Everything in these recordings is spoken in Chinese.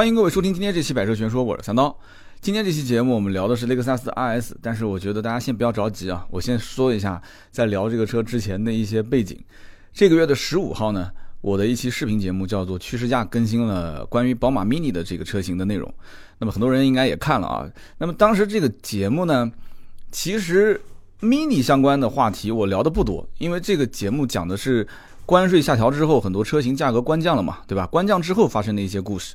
欢迎各位收听今天这期百车全说，我是三刀。今天这期节目我们聊的是雷克萨斯 RS，但是我觉得大家先不要着急啊，我先说一下在聊这个车之前的一些背景。这个月的十五号呢，我的一期视频节目叫做《趋势价》，更新了关于宝马 Mini 的这个车型的内容。那么很多人应该也看了啊。那么当时这个节目呢，其实 Mini 相关的话题我聊的不多，因为这个节目讲的是关税下调之后，很多车型价格关降了嘛，对吧？关降之后发生的一些故事。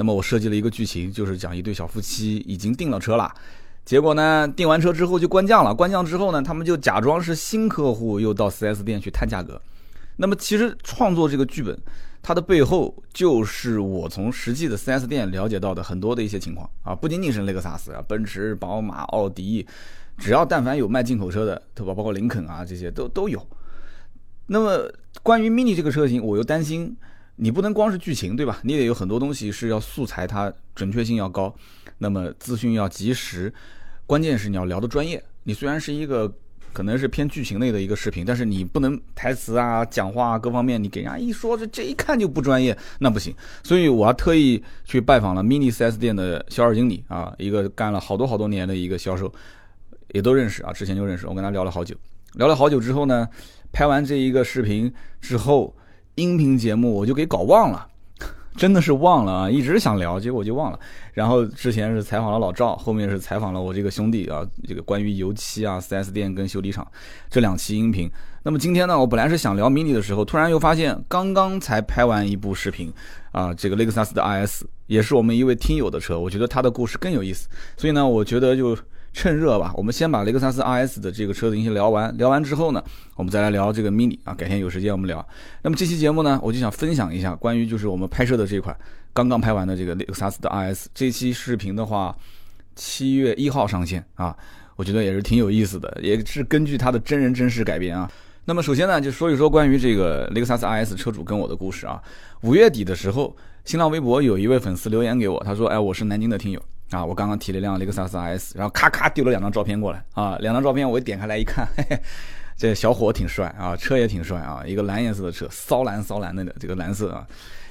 那么我设计了一个剧情，就是讲一对小夫妻已经订了车了，结果呢订完车之后就关降了，关降之后呢，他们就假装是新客户，又到 4S 店去探价格。那么其实创作这个剧本，它的背后就是我从实际的 4S 店了解到的很多的一些情况啊，不仅仅是雷克萨斯啊，奔驰、宝马、奥迪，只要但凡有卖进口车的，对吧？包括林肯啊这些都都有。那么关于 Mini 这个车型，我又担心。你不能光是剧情，对吧？你得有很多东西是要素材，它准确性要高，那么资讯要及时，关键是你要聊的专业。你虽然是一个可能是偏剧情类的一个视频，但是你不能台词啊、讲话啊各方面，你给人家一说，这这一看就不专业，那不行。所以我还特意去拜访了 Mini 4S 店的销售经理啊，一个干了好多好多年的一个销售，也都认识啊，之前就认识。我跟他聊了好久，聊了好久之后呢，拍完这一个视频之后。音频节目我就给搞忘了，真的是忘了啊！一直想聊，结果就忘了。然后之前是采访了老赵，后面是采访了我这个兄弟啊，这个关于油漆啊、4S 店跟修理厂这两期音频。那么今天呢，我本来是想聊 Mini 的时候，突然又发现刚刚才拍完一部视频啊，这个雷克萨斯的 RS 也是我们一位听友的车，我觉得他的故事更有意思，所以呢，我觉得就。趁热吧，我们先把雷克萨斯 RS 的这个车子先聊完。聊完之后呢，我们再来聊这个 Mini 啊。改天有时间我们聊。那么这期节目呢，我就想分享一下关于就是我们拍摄的这款刚刚拍完的这个雷克萨斯的 RS。这期视频的话，七月一号上线啊，我觉得也是挺有意思的，也是根据它的真人真事改编啊。那么首先呢，就说一说关于这个雷克萨斯 RS 车主跟我的故事啊。五月底的时候，新浪微博有一位粉丝留言给我，他说：“哎，我是南京的听友。”啊，我刚刚提了一辆雷克萨斯 RS，然后咔咔丢了两张照片过来啊，两张照片我一点开来一看，嘿嘿，这小伙挺帅啊，车也挺帅啊，一个蓝颜色的车，骚蓝骚蓝的这个蓝色啊，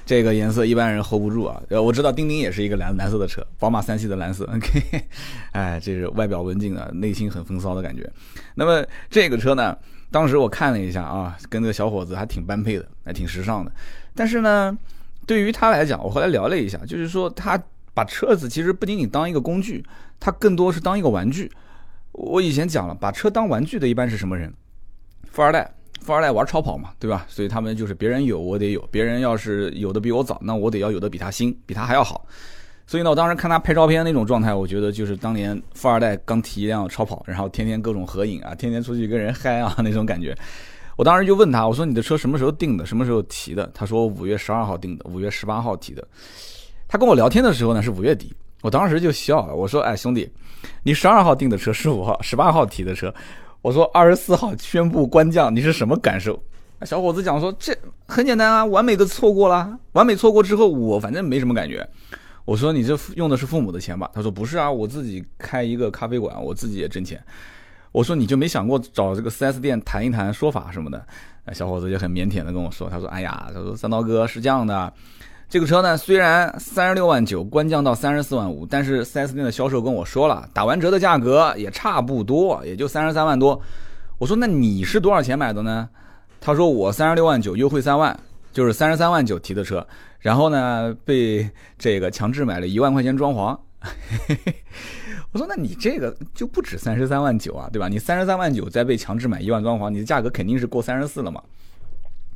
这个颜色一般人 hold 不住啊。呃，我知道丁丁也是一个蓝蓝色的车，宝马三系的蓝色，OK，哎，这是外表文静的，内心很风骚的感觉。那么这个车呢，当时我看了一下啊，跟这个小伙子还挺般配的，还挺时尚的。但是呢，对于他来讲，我后来聊了一下，就是说他。把车子其实不仅仅当一个工具，它更多是当一个玩具。我以前讲了，把车当玩具的一般是什么人？富二代，富二代玩超跑嘛，对吧？所以他们就是别人有我得有，别人要是有的比我早，那我得要有的比他新，比他还要好。所以呢，我当时看他拍照片那种状态，我觉得就是当年富二代刚提一辆超跑，然后天天各种合影啊，天天出去跟人嗨啊 那种感觉。我当时就问他，我说你的车什么时候订的？什么时候提的？他说五月十二号订的，五月十八号提的。他跟我聊天的时候呢是五月底，我当时就笑了，我说：“哎，兄弟，你十二号订的车，十五号、十八号提的车，我说二十四号宣布关降，你是什么感受？”小伙子讲说：“这很简单啊，完美的错过了，完美错过之后，我反正没什么感觉。”我说：“你这用的是父母的钱吧？”他说：“不是啊，我自己开一个咖啡馆，我自己也挣钱。”我说：“你就没想过找这个 4S 店谈一谈说法什么的？”小伙子就很腼腆的跟我说：“他说，哎呀，他说三刀哥是这样的。”这个车呢，虽然三十六万九，官降到三十四万五，但是 4S 店的销售跟我说了，打完折的价格也差不多，也就三十三万多。我说那你是多少钱买的呢？他说我三十六万九，优惠三万，就是三十三万九提的车，然后呢被这个强制买了一万块钱装潢。我说那你这个就不止三十三万九啊，对吧？你三十三万九再被强制买一万装潢，你的价格肯定是过三十四了嘛。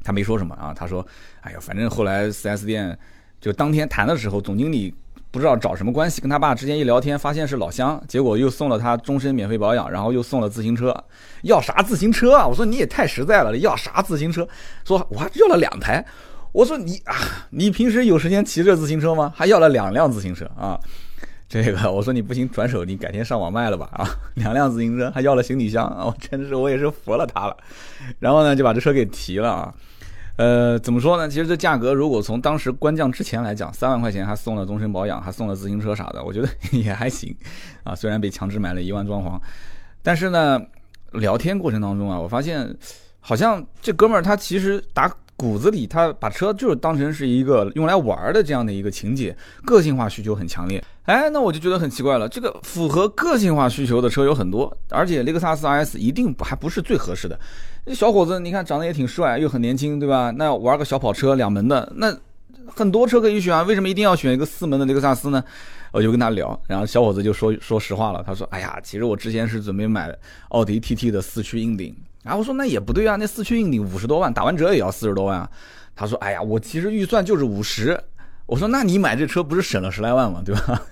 他没说什么啊，他说：“哎呀，反正后来 4S 店就当天谈的时候，总经理不知道找什么关系，跟他爸之间一聊天，发现是老乡，结果又送了他终身免费保养，然后又送了自行车。要啥自行车啊？我说你也太实在了，要啥自行车？说我还要了两台。我说你啊，你平时有时间骑这自行车吗？还要了两辆自行车啊？”这个我说你不行，转手你改天上网卖了吧啊！两辆自行车还要了行李箱啊！我真的是我也是服了他了。然后呢，就把这车给提了啊。呃，怎么说呢？其实这价格如果从当时官降之前来讲，三万块钱还送了终身保养，还送了自行车啥的，我觉得也还行啊。虽然被强制买了一万装潢，但是呢，聊天过程当中啊，我发现好像这哥们儿他其实打。骨子里他把车就是当成是一个用来玩的这样的一个情节，个性化需求很强烈。哎，那我就觉得很奇怪了，这个符合个性化需求的车有很多，而且雷克萨斯 RS 一定还不是最合适的。小伙子，你看长得也挺帅，又很年轻，对吧？那玩个小跑车两门的，那很多车可以选啊，为什么一定要选一个四门的雷克萨斯呢？我就跟他聊，然后小伙子就说说实话了，他说：“哎呀，其实我之前是准备买奥迪 TT 的四驱硬顶。”然后我说：“那也不对啊，那四驱硬顶五十多万，打完折也要四十多万啊。”他说：“哎呀，我其实预算就是五十。”我说：“那你买这车不是省了十来万吗？对吧？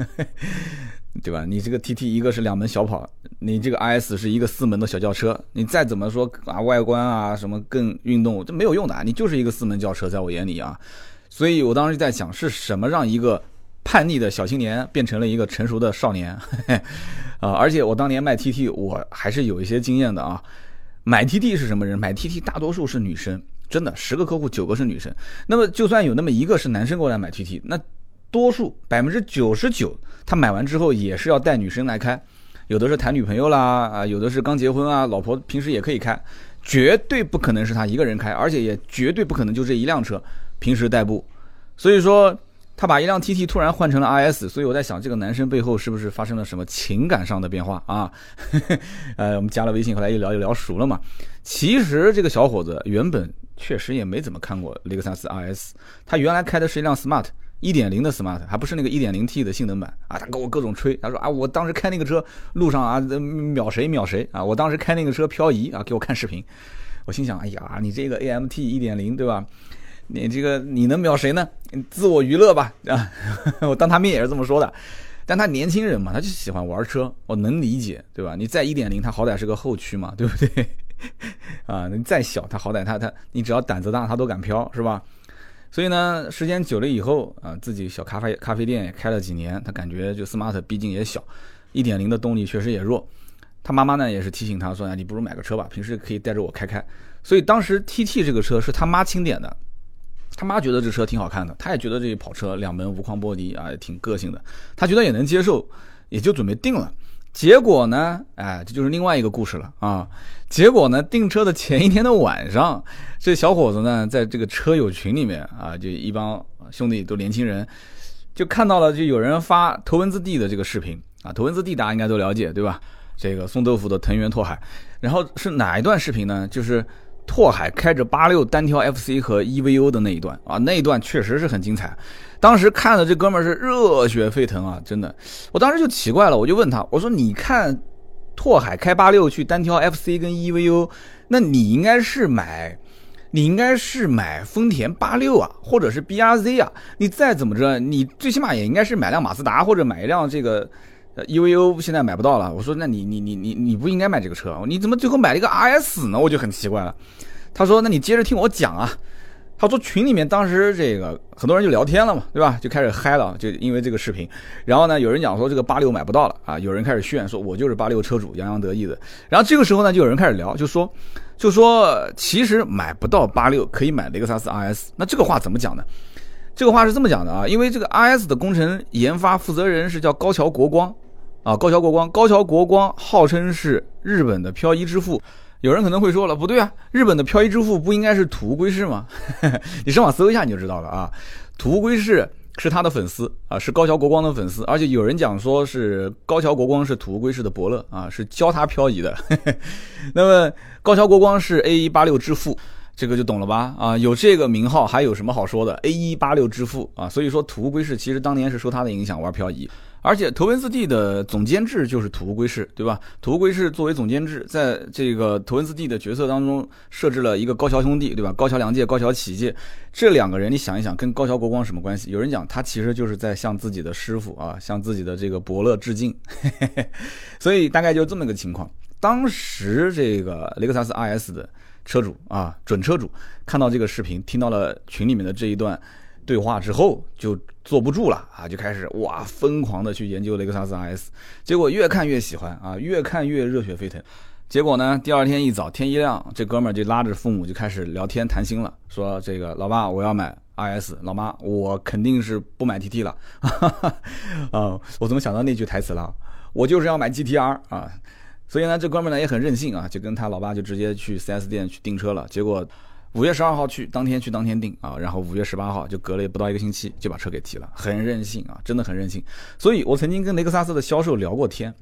对吧？你这个 TT 一个是两门小跑，你这个 RS 是一个四门的小轿车，你再怎么说啊外观啊什么更运动，这没有用的啊，你就是一个四门轿车，在我眼里啊。所以我当时在想，是什么让一个……叛逆的小青年变成了一个成熟的少年，啊！而且我当年卖 TT，我还是有一些经验的啊。买 TT 是什么人？买 TT 大多数是女生，真的，十个客户九个是女生。那么就算有那么一个是男生过来买 TT，那多数百分之九十九，他买完之后也是要带女生来开，有的是谈女朋友啦，啊，有的是刚结婚啊，老婆平时也可以开，绝对不可能是他一个人开，而且也绝对不可能就这一辆车平时代步，所以说。他把一辆 TT 突然换成了 RS，所以我在想，这个男生背后是不是发生了什么情感上的变化啊？呃，我们加了微信，后来一聊就聊熟了嘛。其实这个小伙子原本确实也没怎么看过雷克萨斯 RS，他原来开的是一辆 Smart 1.0的 Smart，还不是那个 1.0T 的性能版啊。他给我各种吹，他说啊，我当时开那个车路上啊秒谁秒谁啊，我当时开那个车漂移啊，给我看视频。我心想，哎呀，你这个 AMT 1.0对吧？你这个你能秒谁呢？自我娱乐吧啊！我当他面也是这么说的。但他年轻人嘛，他就喜欢玩车，我能理解，对吧？你再一点零，他好歹是个后驱嘛，对不对？啊，你再小，他好歹他他，你只要胆子大，他都敢飘，是吧？所以呢，时间久了以后啊，自己小咖啡咖啡店也开了几年，他感觉就 smart 毕竟也小，一点零的动力确实也弱。他妈妈呢也是提醒他说：“你不如买个车吧，平时可以带着我开开。”所以当时 TT 这个车是他妈钦点的。他妈觉得这车挺好看的，他也觉得这跑车两门无框玻璃啊，挺个性的，他觉得也能接受，也就准备定了。结果呢，哎，这就是另外一个故事了啊。结果呢，订车的前一天的晚上，这小伙子呢，在这个车友群里面啊，就一帮兄弟都年轻人，就看到了，就有人发头文字 D 的这个视频啊，头文字 D 大家应该都了解对吧？这个送豆腐的藤原拓海，然后是哪一段视频呢？就是。拓海开着八六单挑 FC 和 EVO 的那一段啊，那一段确实是很精彩。当时看的这哥们儿是热血沸腾啊，真的。我当时就奇怪了，我就问他，我说：“你看拓海开八六去单挑 FC 跟 EVO，那你应该是买，你应该是买丰田八六啊，或者是 BRZ 啊。你再怎么着，你最起码也应该是买辆马自达或者买一辆这个。” EVO 现在买不到了，我说那你你你你你不应该买这个车，你怎么最后买了一个 RS 呢？我就很奇怪了。他说那你接着听我讲啊。他说群里面当时这个很多人就聊天了嘛，对吧？就开始嗨了，就因为这个视频。然后呢，有人讲说这个八六买不到了啊，有人开始炫说我就是八六车主，洋洋得意的。然后这个时候呢，就有人开始聊，就说就说其实买不到八六可以买雷克萨斯 RS。那这个话怎么讲呢？这个话是这么讲的啊，因为这个 RS 的工程研发负责人是叫高桥国光。啊，高桥国光，高桥国光号称是日本的漂移之父。有人可能会说了，不对啊，日本的漂移之父不应该是土屋圭市吗？你上网搜一下你就知道了啊。土屋圭市是他的粉丝啊，是高桥国光的粉丝，而且有人讲说是高桥国光是土屋圭市的伯乐啊，是教他漂移的。那么高桥国光是 A 一八六之父，这个就懂了吧？啊，有这个名号还有什么好说的？A 一八六之父啊，所以说土屋圭市其实当年是受他的影响玩漂移。而且头文字 D 的总监制就是土屋圭市，对吧？土屋圭市作为总监制，在这个头文字 D 的角色当中设置了一个高桥兄弟，对吧？高桥良介、高桥启介这两个人，你想一想，跟高桥国光什么关系？有人讲他其实就是在向自己的师傅啊，向自己的这个伯乐致敬。所以大概就这么个情况。当时这个雷克萨斯 RS 的车主啊，准车主看到这个视频，听到了群里面的这一段。对话之后就坐不住了啊，就开始哇疯狂的去研究雷克萨斯 RS，结果越看越喜欢啊，越看越热血沸腾。结果呢，第二天一早天一亮，这哥们儿就拉着父母就开始聊天谈心了，说这个老爸我要买 RS，老妈我肯定是不买 TT 了。啊，我怎么想到那句台词了？我就是要买 GTR 啊。所以呢，这哥们儿呢也很任性啊，就跟他老爸就直接去 4S 店去订车了。结果。五月十二号去，当天去当天订啊，然后五月十八号就隔了不到一个星期就把车给提了，很任性啊，真的很任性。所以我曾经跟雷克萨斯的销售聊过天，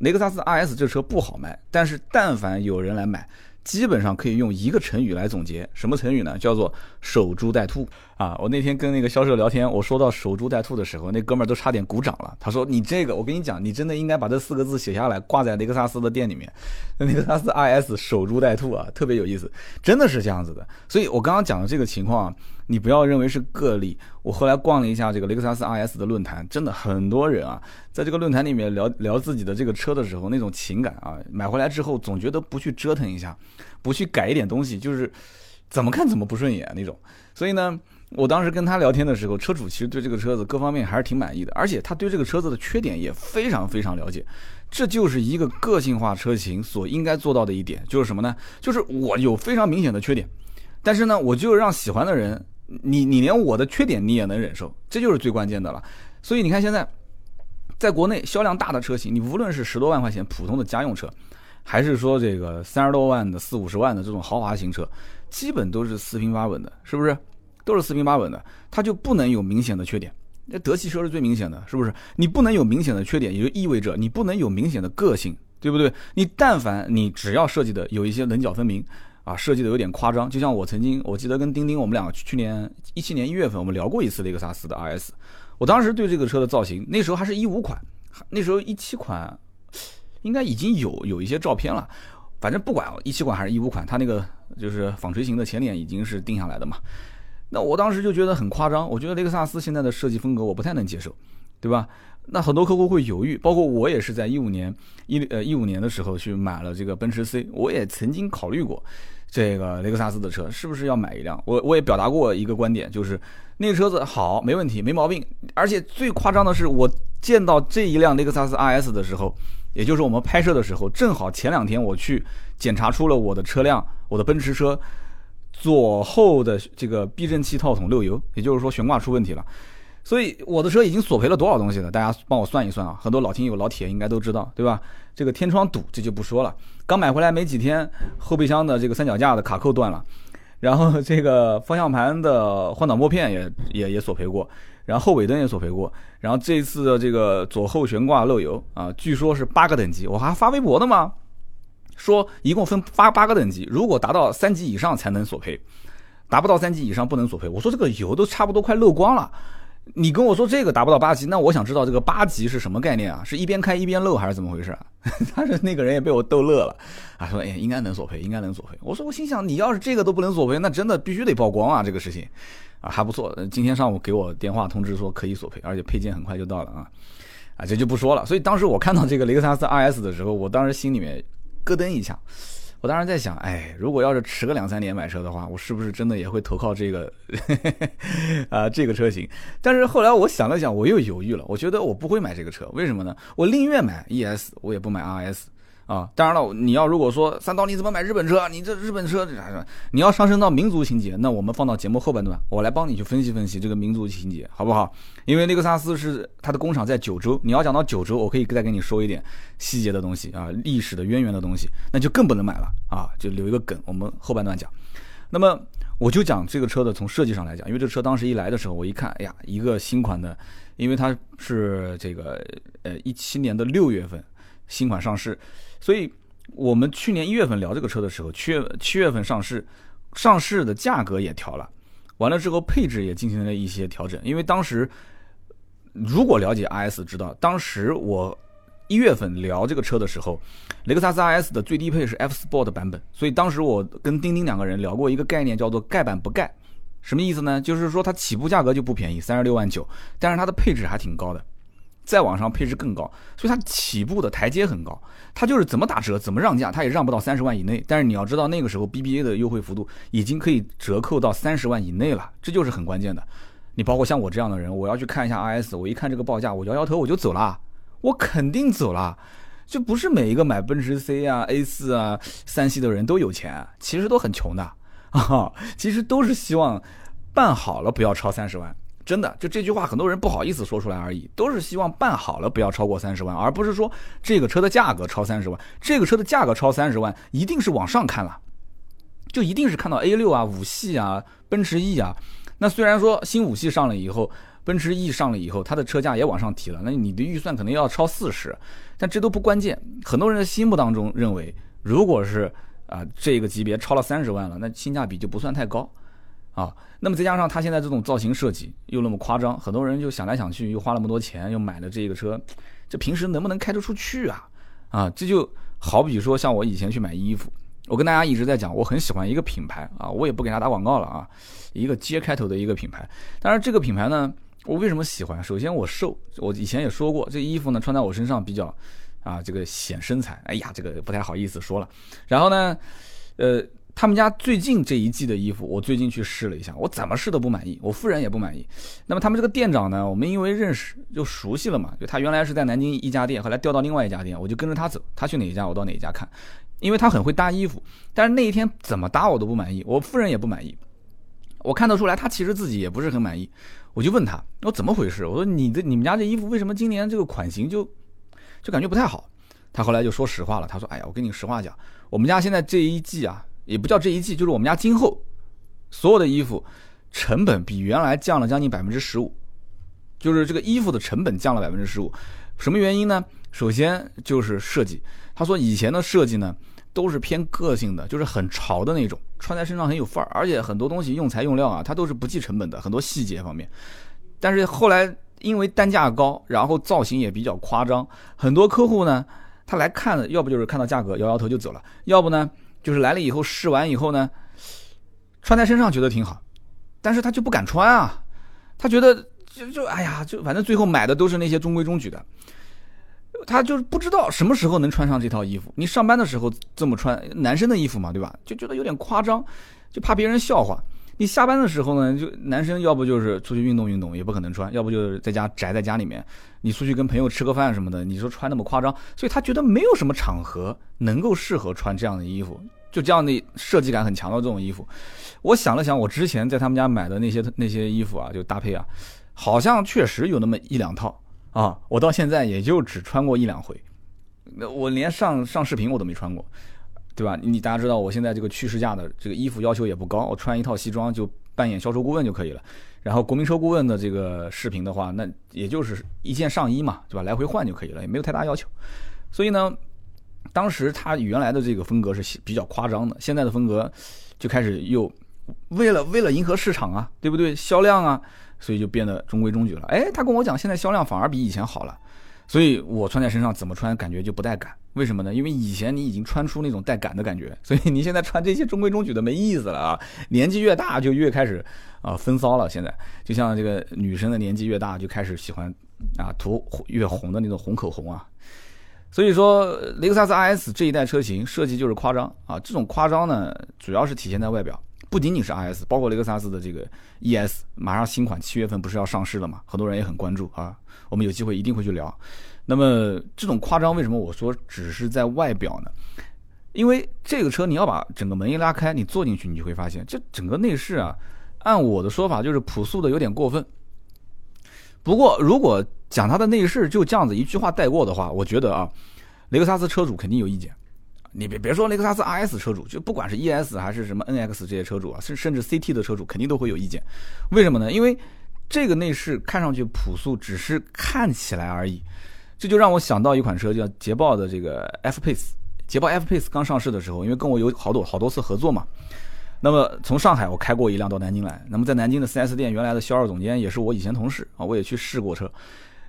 雷克萨斯 RS 这车不好卖，但是但凡有人来买。基本上可以用一个成语来总结，什么成语呢？叫做守株待兔啊！我那天跟那个销售聊天，我说到守株待兔的时候，那哥们儿都差点鼓掌了。他说：“你这个，我跟你讲，你真的应该把这四个字写下来，挂在雷克萨斯的店里面。雷克萨斯 RS 守株待兔啊，特别有意思，真的是这样子的。所以我刚刚讲的这个情况。”你不要认为是个例，我后来逛了一下这个雷克萨斯 RS 的论坛，真的很多人啊，在这个论坛里面聊聊自己的这个车的时候，那种情感啊，买回来之后总觉得不去折腾一下，不去改一点东西，就是怎么看怎么不顺眼那种。所以呢，我当时跟他聊天的时候，车主其实对这个车子各方面还是挺满意的，而且他对这个车子的缺点也非常非常了解。这就是一个个性化车型所应该做到的一点，就是什么呢？就是我有非常明显的缺点，但是呢，我就让喜欢的人。你你连我的缺点你也能忍受，这就是最关键的了。所以你看现在，在国内销量大的车型，你无论是十多万块钱普通的家用车，还是说这个三十多万的、四五十万的这种豪华型车，基本都是四平八稳的，是不是？都是四平八稳的，它就不能有明显的缺点。那德系车是最明显的，是不是？你不能有明显的缺点，也就意味着你不能有明显的个性，对不对？你但凡你只要设计的有一些棱角分明。啊，设计的有点夸张，就像我曾经，我记得跟丁丁，我们两个去年一七年一月份，我们聊过一次雷克萨斯的 RS。我当时对这个车的造型，那时候还是一五款，那时候一七款应该已经有有一些照片了。反正不管一七款还是一五款，它那个就是纺锤形的前脸已经是定下来的嘛。那我当时就觉得很夸张，我觉得雷克萨斯现在的设计风格我不太能接受，对吧？那很多客户会犹豫，包括我也是在一五年一呃一五年的时候去买了这个奔驰 C，我也曾经考虑过。这个雷克萨斯的车是不是要买一辆？我我也表达过一个观点，就是那个车子好，没问题，没毛病。而且最夸张的是，我见到这一辆雷克萨斯 RS 的时候，也就是我们拍摄的时候，正好前两天我去检查出了我的车辆，我的奔驰车左后的这个避震器套筒漏油，也就是说悬挂出问题了。所以我的车已经索赔了多少东西了？大家帮我算一算啊！很多老听友、老铁应该都知道，对吧？这个天窗堵，这就不说了。刚买回来没几天，后备箱的这个三脚架的卡扣断了，然后这个方向盘的换挡拨片也也也索赔过，然后后尾灯也索赔过，然后这次的这个左后悬挂漏油啊，据说是八个等级，我还发微博的吗，说一共分发八个等级，如果达到三级以上才能索赔，达不到三级以上不能索赔。我说这个油都差不多快漏光了。你跟我说这个达不到八级，那我想知道这个八级是什么概念啊？是一边开一边漏还是怎么回事？他是那个人也被我逗乐了，啊，说哎应该能索赔，应该能索赔。我说我心想你要是这个都不能索赔，那真的必须得曝光啊这个事情，啊还不错，今天上午给我电话通知说可以索赔，而且配件很快就到了啊，啊这就不说了。所以当时我看到这个雷克萨斯 RS 的时候，我当时心里面咯噔一下。我当时在想，哎，如果要是迟个两三年买车的话，我是不是真的也会投靠这个 啊这个车型？但是后来我想了想，我又犹豫了，我觉得我不会买这个车，为什么呢？我宁愿买 ES，我也不买 RS。啊，当然了，你要如果说三刀你怎么买日本车？你这日本车，你要上升到民族情节，那我们放到节目后半段，我来帮你去分析分析这个民族情节，好不好？因为雷克萨斯是它的工厂在九州，你要讲到九州，我可以再跟你说一点细节的东西啊，历史的渊源的东西，那就更不能买了啊，就留一个梗，我们后半段讲。那么我就讲这个车的从设计上来讲，因为这车当时一来的时候，我一看，哎呀，一个新款的，因为它是这个呃一七年的六月份新款上市。所以，我们去年一月份聊这个车的时候，七月七月份上市，上市的价格也调了，完了之后配置也进行了一些调整。因为当时，如果了解 RS 知道，当时我一月份聊这个车的时候，雷克萨斯 RS 的最低配是 F Sport 版本，所以当时我跟丁丁两个人聊过一个概念，叫做盖板不盖，什么意思呢？就是说它起步价格就不便宜，三十六万九，但是它的配置还挺高的。再往上配置更高，所以它起步的台阶很高，它就是怎么打折怎么让价，它也让不到三十万以内。但是你要知道，那个时候 BBA 的优惠幅度已经可以折扣到三十万以内了，这就是很关键的。你包括像我这样的人，我要去看一下 RS，我一看这个报价，我摇摇头我就走了，我肯定走了。就不是每一个买奔驰 C 啊、A 四啊、三系的人都有钱，其实都很穷的啊，其实都是希望办好了不要超三十万。真的，就这句话，很多人不好意思说出来而已，都是希望办好了不要超过三十万，而不是说这个车的价格超三十万。这个车的价格超三十万，一定是往上看了，就一定是看到 A 六啊、五系啊、奔驰 E 啊。那虽然说新五系上了以后，奔驰 E 上了以后，它的车价也往上提了，那你的预算可能要超四十，但这都不关键。很多人的心目当中认为，如果是啊这个级别超了三十万了，那性价比就不算太高啊。那么再加上它现在这种造型设计又那么夸张，很多人就想来想去，又花那么多钱，又买了这个车，这平时能不能开得出去啊？啊，这就好比说像我以前去买衣服。我跟大家一直在讲，我很喜欢一个品牌啊，我也不给他打广告了啊，一个街开头的一个品牌。当然，这个品牌呢，我为什么喜欢？首先我瘦，我以前也说过，这衣服呢穿在我身上比较啊，这个显身材。哎呀，这个不太好意思说了。然后呢，呃，他们家最近这一季的衣服，我最近去试了一下，我怎么试都不满意，我夫人也不满意。那么他们这个店长呢，我们因为认识就熟悉了嘛，就他原来是在南京一家店，后来调到另外一家店，我就跟着他走，他去哪一家我到哪一家看。因为他很会搭衣服，但是那一天怎么搭我都不满意，我夫人也不满意。我看得出来，他其实自己也不是很满意。我就问他，我怎么回事？我说你的你们家这衣服为什么今年这个款型就就感觉不太好？他后来就说实话了，他说：“哎呀，我跟你实话讲，我们家现在这一季啊，也不叫这一季，就是我们家今后所有的衣服成本比原来降了将近百分之十五，就是这个衣服的成本降了百分之十五。什么原因呢？首先就是设计。他说以前的设计呢。”都是偏个性的，就是很潮的那种，穿在身上很有范儿，而且很多东西用材用料啊，它都是不计成本的，很多细节方面。但是后来因为单价高，然后造型也比较夸张，很多客户呢，他来看，要不就是看到价格摇摇头就走了，要不呢就是来了以后试完以后呢，穿在身上觉得挺好，但是他就不敢穿啊，他觉得就就哎呀，就反正最后买的都是那些中规中矩的。他就是不知道什么时候能穿上这套衣服。你上班的时候这么穿，男生的衣服嘛，对吧？就觉得有点夸张，就怕别人笑话。你下班的时候呢，就男生要不就是出去运动运动，也不可能穿；要不就是在家宅在家里面。你出去跟朋友吃个饭什么的，你说穿那么夸张，所以他觉得没有什么场合能够适合穿这样的衣服。就这样的设计感很强的这种衣服，我想了想，我之前在他们家买的那些那些衣服啊，就搭配啊，好像确实有那么一两套。啊，我到现在也就只穿过一两回，那我连上上视频我都没穿过，对吧？你大家知道我现在这个趋势价的这个衣服要求也不高，我穿一套西装就扮演销售顾问就可以了。然后国民车顾问的这个视频的话，那也就是一件上衣嘛，对吧？来回换就可以了，也没有太大要求。所以呢，当时他原来的这个风格是比较夸张的，现在的风格就开始又为了为了迎合市场啊，对不对？销量啊。所以就变得中规中矩了。哎，他跟我讲，现在销量反而比以前好了。所以我穿在身上怎么穿，感觉就不带感。为什么呢？因为以前你已经穿出那种带感的感觉，所以你现在穿这些中规中矩的没意思了啊！年纪越大就越开始啊风骚了。现在就像这个女生的年纪越大就开始喜欢啊涂越红的那种红口红啊。所以说，雷克萨斯 RS 这一代车型设计就是夸张啊。这种夸张呢，主要是体现在外表。不仅仅是 RS，包括雷克萨斯的这个 ES，马上新款七月份不是要上市了嘛？很多人也很关注啊。我们有机会一定会去聊。那么这种夸张，为什么我说只是在外表呢？因为这个车你要把整个门一拉开，你坐进去，你就会发现这整个内饰啊，按我的说法就是朴素的有点过分。不过如果讲它的内饰就这样子一句话带过的话，我觉得啊，雷克萨斯车主肯定有意见。你别别说雷克萨斯 RS 车主，就不管是 ES 还是什么 NX 这些车主啊，甚甚至 CT 的车主肯定都会有意见。为什么呢？因为这个内饰看上去朴素，只是看起来而已。这就让我想到一款车，叫捷豹的这个 F Pace。捷豹 F Pace 刚上市的时候，因为跟我有好多好多次合作嘛，那么从上海我开过一辆到南京来。那么在南京的 4S 店，原来的销售总监也是我以前同事啊，我也去试过车，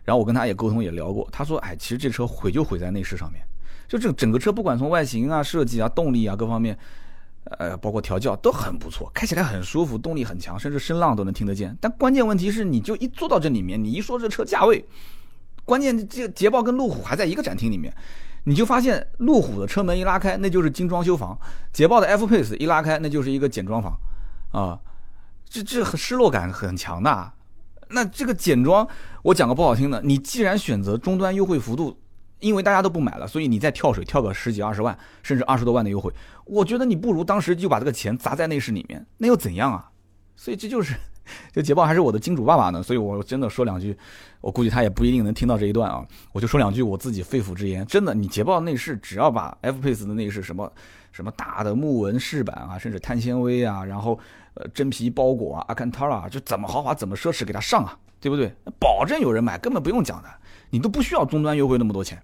然后我跟他也沟通也聊过，他说：“哎，其实这车毁就毁在内饰上面。”就这整个车，不管从外形啊、设计啊、动力啊各方面，呃，包括调教都很不错，开起来很舒服，动力很强，甚至声浪都能听得见。但关键问题是，你就一坐到这里面，你一说这车价位，关键这捷豹跟路虎还在一个展厅里面，你就发现路虎的车门一拉开，那就是精装修房；捷豹的 F Pace 一拉开，那就是一个简装房，啊，这这失落感很强的。那这个简装，我讲个不好听的，你既然选择终端优惠幅度。因为大家都不买了，所以你再跳水跳个十几二十万，甚至二十多万的优惠，我觉得你不如当时就把这个钱砸在内饰里面，那又怎样啊？所以这就是这捷豹还是我的金主爸爸呢，所以我真的说两句，我估计他也不一定能听到这一段啊。我就说两句我自己肺腑之言，真的，你捷豹内饰只要把 F Pace 的内饰什么什么大的木纹饰板啊，甚至碳纤维啊，然后呃真皮包裹啊，阿坎塔拉就怎么豪华怎么奢侈给他上啊，对不对？保证有人买，根本不用讲的，你都不需要终端优惠那么多钱。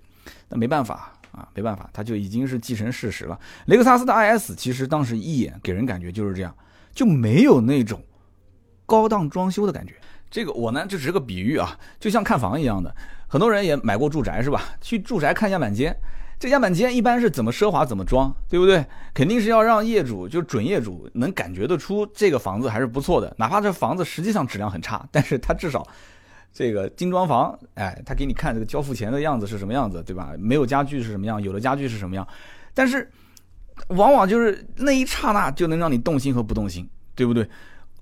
那没办法啊，没办法，它就已经是既成事实了。雷克萨斯的 IS 其实当时一眼给人感觉就是这样，就没有那种高档装修的感觉。这个我呢就只是个比喻啊，就像看房一样的，很多人也买过住宅是吧？去住宅看样板间，这样板间一般是怎么奢华怎么装，对不对？肯定是要让业主就准业主能感觉得出这个房子还是不错的，哪怕这房子实际上质量很差，但是它至少。这个精装房，哎，他给你看这个交付前的样子是什么样子，对吧？没有家具是什么样，有了家具是什么样，但是往往就是那一刹那就能让你动心和不动心，对不对？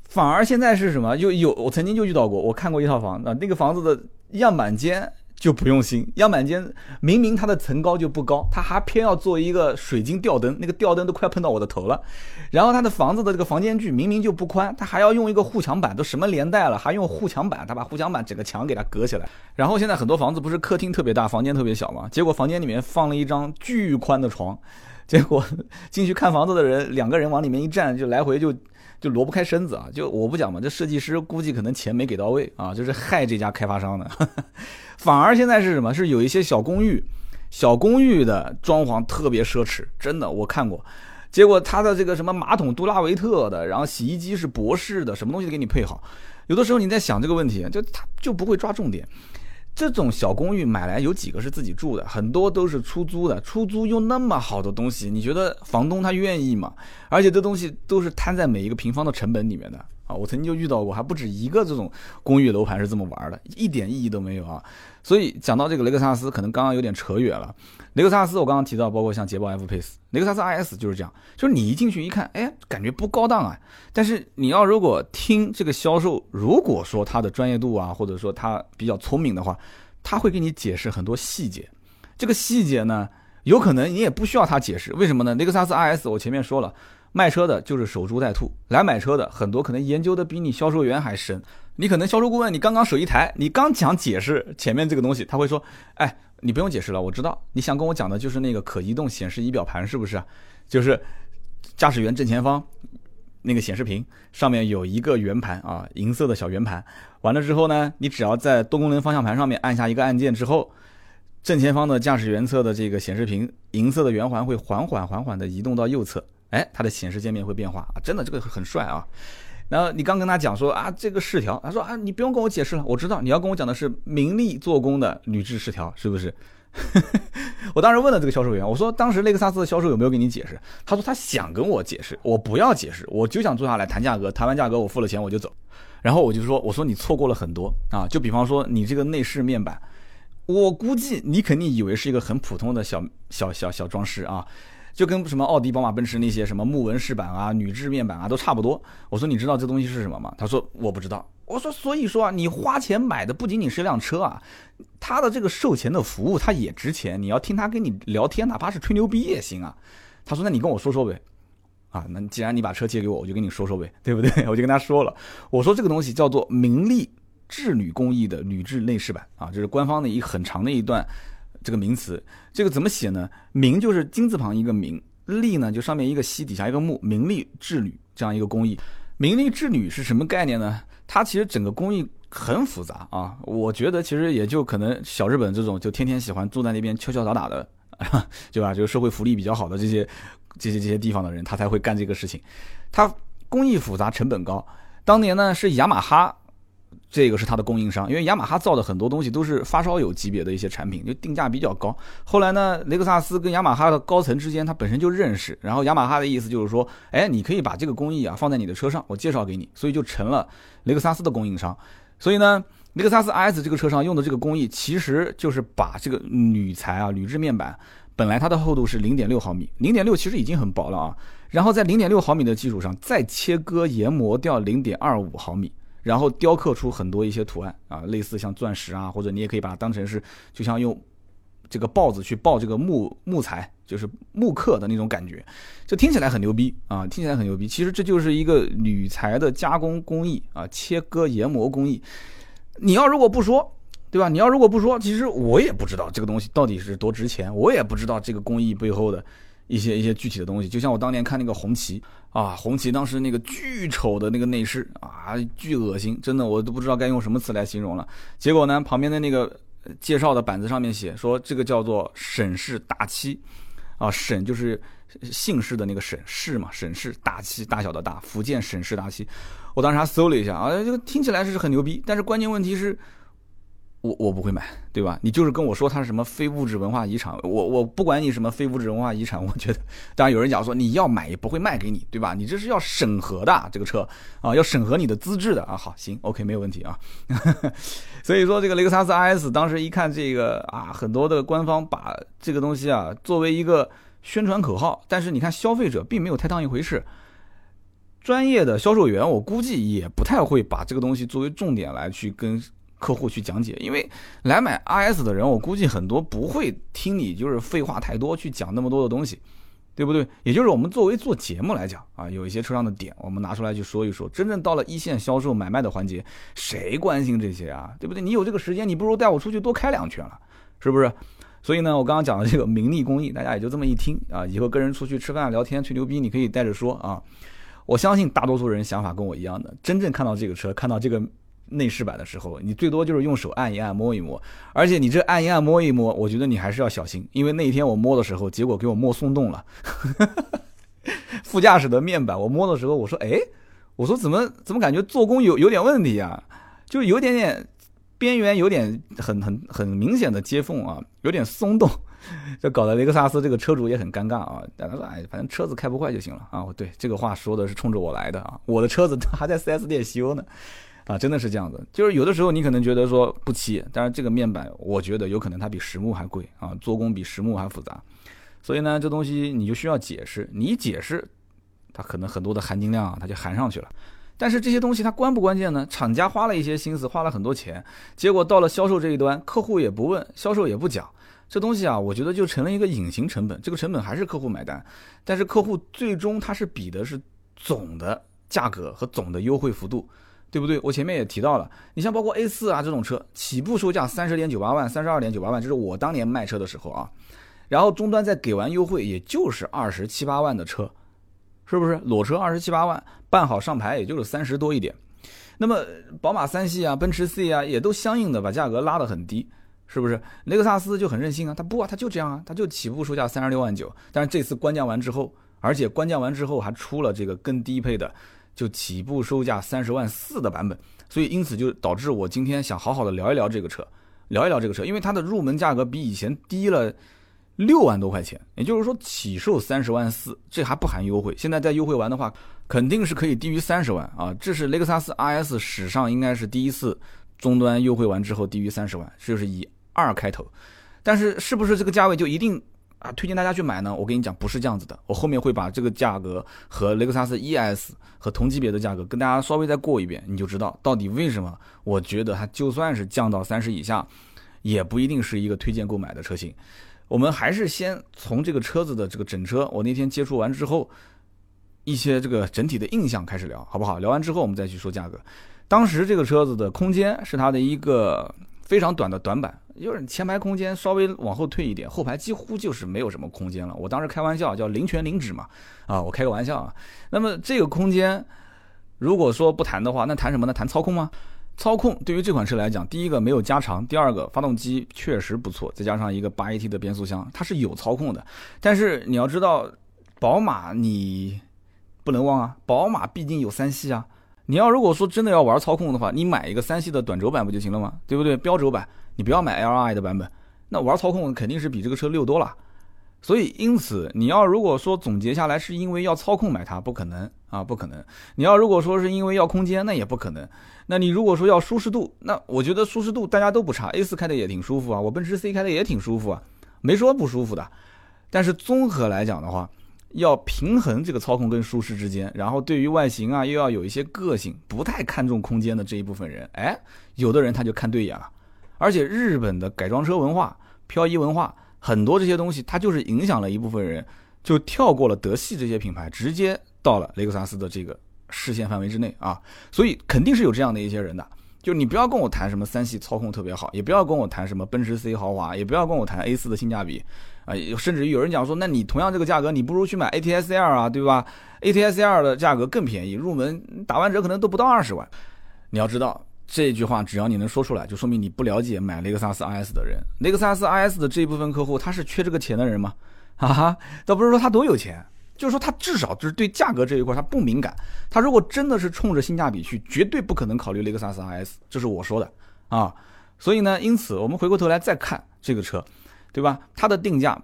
反而现在是什么？就有我曾经就遇到过，我看过一套房子，那个房子的样板间。就不用心，样板间明明它的层高就不高，它还偏要做一个水晶吊灯，那个吊灯都快碰到我的头了。然后它的房子的这个房间距明明就不宽，它还要用一个护墙板，都什么年代了，还用护墙板，它把护墙板整个墙给它隔起来。然后现在很多房子不是客厅特别大，房间特别小嘛？结果房间里面放了一张巨宽的床，结果进去看房子的人两个人往里面一站，就来回就就挪不开身子啊！就我不讲嘛，这设计师估计可能钱没给到位啊，就是害这家开发商的。反而现在是什么？是有一些小公寓，小公寓的装潢特别奢侈，真的我看过。结果它的这个什么马桶杜拉维特的，然后洗衣机是博士的，什么东西都给你配好。有的时候你在想这个问题，就他就不会抓重点。这种小公寓买来有几个是自己住的？很多都是出租的。出租用那么好的东西，你觉得房东他愿意吗？而且这东西都是摊在每一个平方的成本里面的。啊，我曾经就遇到过，还不止一个这种公寓楼盘是这么玩的，一点意义都没有啊。所以讲到这个雷克萨斯，可能刚刚有点扯远了。雷克萨斯我刚刚提到，包括像捷豹 F Pace，雷克萨斯 IS 就是这样，就是你一进去一看，哎，感觉不高档啊。但是你要如果听这个销售，如果说他的专业度啊，或者说他比较聪明的话，他会给你解释很多细节。这个细节呢，有可能你也不需要他解释，为什么呢？雷克萨斯 IS 我前面说了。卖车的就是守株待兔，来买车的很多可能研究的比你销售员还深。你可能销售顾问，你刚刚手一抬，你刚讲解释前面这个东西，他会说：“哎，你不用解释了，我知道你想跟我讲的就是那个可移动显示仪表盘，是不是？就是驾驶员正前方那个显示屏上面有一个圆盘啊，银色的小圆盘。完了之后呢，你只要在多功能方向盘上面按下一个按键之后，正前方的驾驶员侧的这个显示屏银色的圆环会缓缓缓缓的移动到右侧。”哎，它的显示界面会变化啊，真的这个很帅啊。然后你刚跟他讲说啊，这个饰条，他说啊，你不用跟我解释了，我知道你要跟我讲的是名利做工的铝制饰条，是不是？我当时问了这个销售员，我说当时雷克萨斯的销售有没有给你解释？他说他想跟我解释，我不要解释，我就想坐下来谈价格，谈完价格我付了钱我就走。然后我就说，我说你错过了很多啊，就比方说你这个内饰面板，我估计你肯定以为是一个很普通的小小小小装饰啊。就跟什么奥迪、宝马、奔驰那些什么木纹饰板啊、铝制面板啊都差不多。我说你知道这东西是什么吗？他说我不知道。我说所以说啊，你花钱买的不仅仅是一辆车啊，他的这个售前的服务他也值钱。你要听他跟你聊天，哪怕是吹牛逼也行啊。他说那你跟我说说呗。啊，那既然你把车借给我，我就跟你说说呗，对不对？我就跟他说了，我说这个东西叫做明利制铝工艺的铝制内饰板啊，这是官方的一很长的一段。这个名词，这个怎么写呢？名就是金字旁一个名，利呢就上面一个西，底下一个木，名利制铝这样一个工艺。名利制铝是什么概念呢？它其实整个工艺很复杂啊。我觉得其实也就可能小日本这种就天天喜欢坐在那边敲敲打打的，对吧？就是社会福利比较好的这些这些这些地方的人，他才会干这个事情。它工艺复杂，成本高。当年呢是雅马哈。这个是它的供应商，因为雅马哈造的很多东西都是发烧友级别的一些产品，就定价比较高。后来呢，雷克萨斯跟雅马哈的高层之间，他本身就认识，然后雅马哈的意思就是说，哎，你可以把这个工艺啊放在你的车上，我介绍给你，所以就成了雷克萨斯的供应商。所以呢，雷克萨斯 IS 这个车上用的这个工艺，其实就是把这个铝材啊、铝制面板，本来它的厚度是零点六毫米，零点六其实已经很薄了啊，然后在零点六毫米的基础上再切割研磨掉零点二五毫米。然后雕刻出很多一些图案啊，类似像钻石啊，或者你也可以把它当成是，就像用这个豹子去抱这个木木材，就是木刻的那种感觉，就听起来很牛逼啊，听起来很牛逼。其实这就是一个铝材的加工工艺啊，切割研磨工艺。你要如果不说，对吧？你要如果不说，其实我也不知道这个东西到底是多值钱，我也不知道这个工艺背后的。一些一些具体的东西，就像我当年看那个红旗啊，红旗当时那个巨丑的那个内饰啊，巨恶心，真的我都不知道该用什么词来形容了。结果呢，旁边的那个介绍的板子上面写说，这个叫做沈氏大漆，啊，沈就是姓氏的那个沈氏嘛，沈氏大漆，大小的大，福建沈氏大漆。我当时还搜了一下啊，这个听起来是很牛逼，但是关键问题是。我我不会买，对吧？你就是跟我说它是什么非物质文化遗产，我我不管你什么非物质文化遗产，我觉得，当然有人讲说你要买也不会卖给你，对吧？你这是要审核的这个车啊，要审核你的资质的啊。好，行，OK，没有问题啊。所以说这个雷克萨斯 RS 当时一看这个啊，很多的官方把这个东西啊作为一个宣传口号，但是你看消费者并没有太当一回事，专业的销售员我估计也不太会把这个东西作为重点来去跟。客户去讲解，因为来买 RS 的人，我估计很多不会听你就是废话太多去讲那么多的东西，对不对？也就是我们作为做节目来讲啊，有一些车上的点，我们拿出来去说一说。真正到了一线销售买卖的环节，谁关心这些啊？对不对？你有这个时间，你不如带我出去多开两圈了，是不是？所以呢，我刚刚讲的这个名利公益，大家也就这么一听啊。以后跟人出去吃饭聊天吹牛逼，你可以带着说啊。我相信大多数人想法跟我一样的，真正看到这个车，看到这个。内饰板的时候，你最多就是用手按一按、摸一摸，而且你这按一按、摸一摸，我觉得你还是要小心，因为那一天我摸的时候，结果给我摸松动了。副驾驶的面板，我摸的时候，我说：“哎，我说怎么怎么感觉做工有有点问题啊？就有点点边缘有点很很很明显的接缝啊，有点松动，就搞得雷克萨斯这个车主也很尴尬啊。但他说：哎，反正车子开不坏就行了啊。对，这个话说的是冲着我来的啊，我的车子还在 4S 店修呢。”啊，真的是这样子，就是有的时候你可能觉得说不齐，但是这个面板，我觉得有可能它比实木还贵啊，做工比实木还复杂，所以呢，这东西你就需要解释，你一解释，它可能很多的含金量啊，它就含上去了。但是这些东西它关不关键呢？厂家花了一些心思，花了很多钱，结果到了销售这一端，客户也不问，销售也不讲，这东西啊，我觉得就成了一个隐形成本，这个成本还是客户买单，但是客户最终他是比的是总的价格和总的优惠幅度。对不对？我前面也提到了，你像包括 A 四啊这种车，起步售价三十点九八万、三十二点九八万，这是我当年卖车的时候啊。然后终端再给完优惠，也就是二十七八万的车，是不是？裸车二十七八万，办好上牌也就是三十多一点。那么宝马三系啊、奔驰 C 啊，也都相应的把价格拉得很低，是不是？雷克萨斯就很任性啊，它不啊，它就这样啊，它就起步售价三十六万九。但是这次官降完之后，而且官降完之后还出了这个更低配的。就起步售价三十万四的版本，所以因此就导致我今天想好好的聊一聊这个车，聊一聊这个车，因为它的入门价格比以前低了六万多块钱，也就是说起售三十万四，这还不含优惠。现在再优惠完的话，肯定是可以低于三十万啊！这是雷克萨斯 RS 史上应该是第一次终端优惠完之后低于三十万，就是以二开头。但是是不是这个价位就一定？啊，推荐大家去买呢。我跟你讲，不是这样子的。我后面会把这个价格和雷克萨斯 ES 和同级别的价格跟大家稍微再过一遍，你就知道到底为什么。我觉得它就算是降到三十以下，也不一定是一个推荐购买的车型。我们还是先从这个车子的这个整车，我那天接触完之后，一些这个整体的印象开始聊，好不好？聊完之后我们再去说价格。当时这个车子的空间是它的一个。非常短的短板，就是前排空间稍微往后退一点，后排几乎就是没有什么空间了。我当时开玩笑叫零全零指嘛，啊，我开个玩笑啊。那么这个空间，如果说不谈的话，那谈什么呢？谈操控吗？操控对于这款车来讲，第一个没有加长，第二个发动机确实不错，再加上一个八 AT 的变速箱，它是有操控的。但是你要知道，宝马你不能忘啊，宝马毕竟有三系啊。你要如果说真的要玩操控的话，你买一个三系的短轴版不就行了吗？对不对？标轴版，你不要买 Li 的版本。那玩操控肯定是比这个车溜多了。所以因此，你要如果说总结下来是因为要操控买它，不可能啊，不可能。你要如果说是因为要空间，那也不可能。那你如果说要舒适度，那我觉得舒适度大家都不差，A 四开的也挺舒服啊，我奔驰 C 开的也挺舒服啊，没说不舒服的。但是综合来讲的话，要平衡这个操控跟舒适之间，然后对于外形啊又要有一些个性，不太看重空间的这一部分人，哎，有的人他就看对眼了。而且日本的改装车文化漂移文化，很多这些东西，它就是影响了一部分人，就跳过了德系这些品牌，直接到了雷克萨斯的这个视线范围之内啊。所以肯定是有这样的一些人的。就你不要跟我谈什么三系操控特别好，也不要跟我谈什么奔驰 C 豪华，也不要跟我谈 A 四的性价比啊。甚至于有人讲说，那你同样这个价格，你不如去买 A T S L 啊，对吧？A T S L 的价格更便宜，入门打完折可能都不到二十万。你要知道。这句话只要你能说出来，就说明你不了解买雷克萨斯 IS 的人。雷克萨斯 IS 的这一部分客户，他是缺这个钱的人吗？哈哈，倒不是说他多有钱，就是说它至少就是对价格这一块它不敏感。它如果真的是冲着性价比去，绝对不可能考虑雷克萨斯 RS。这是我说的啊。所以呢，因此我们回过头来再看这个车，对吧？它的定价，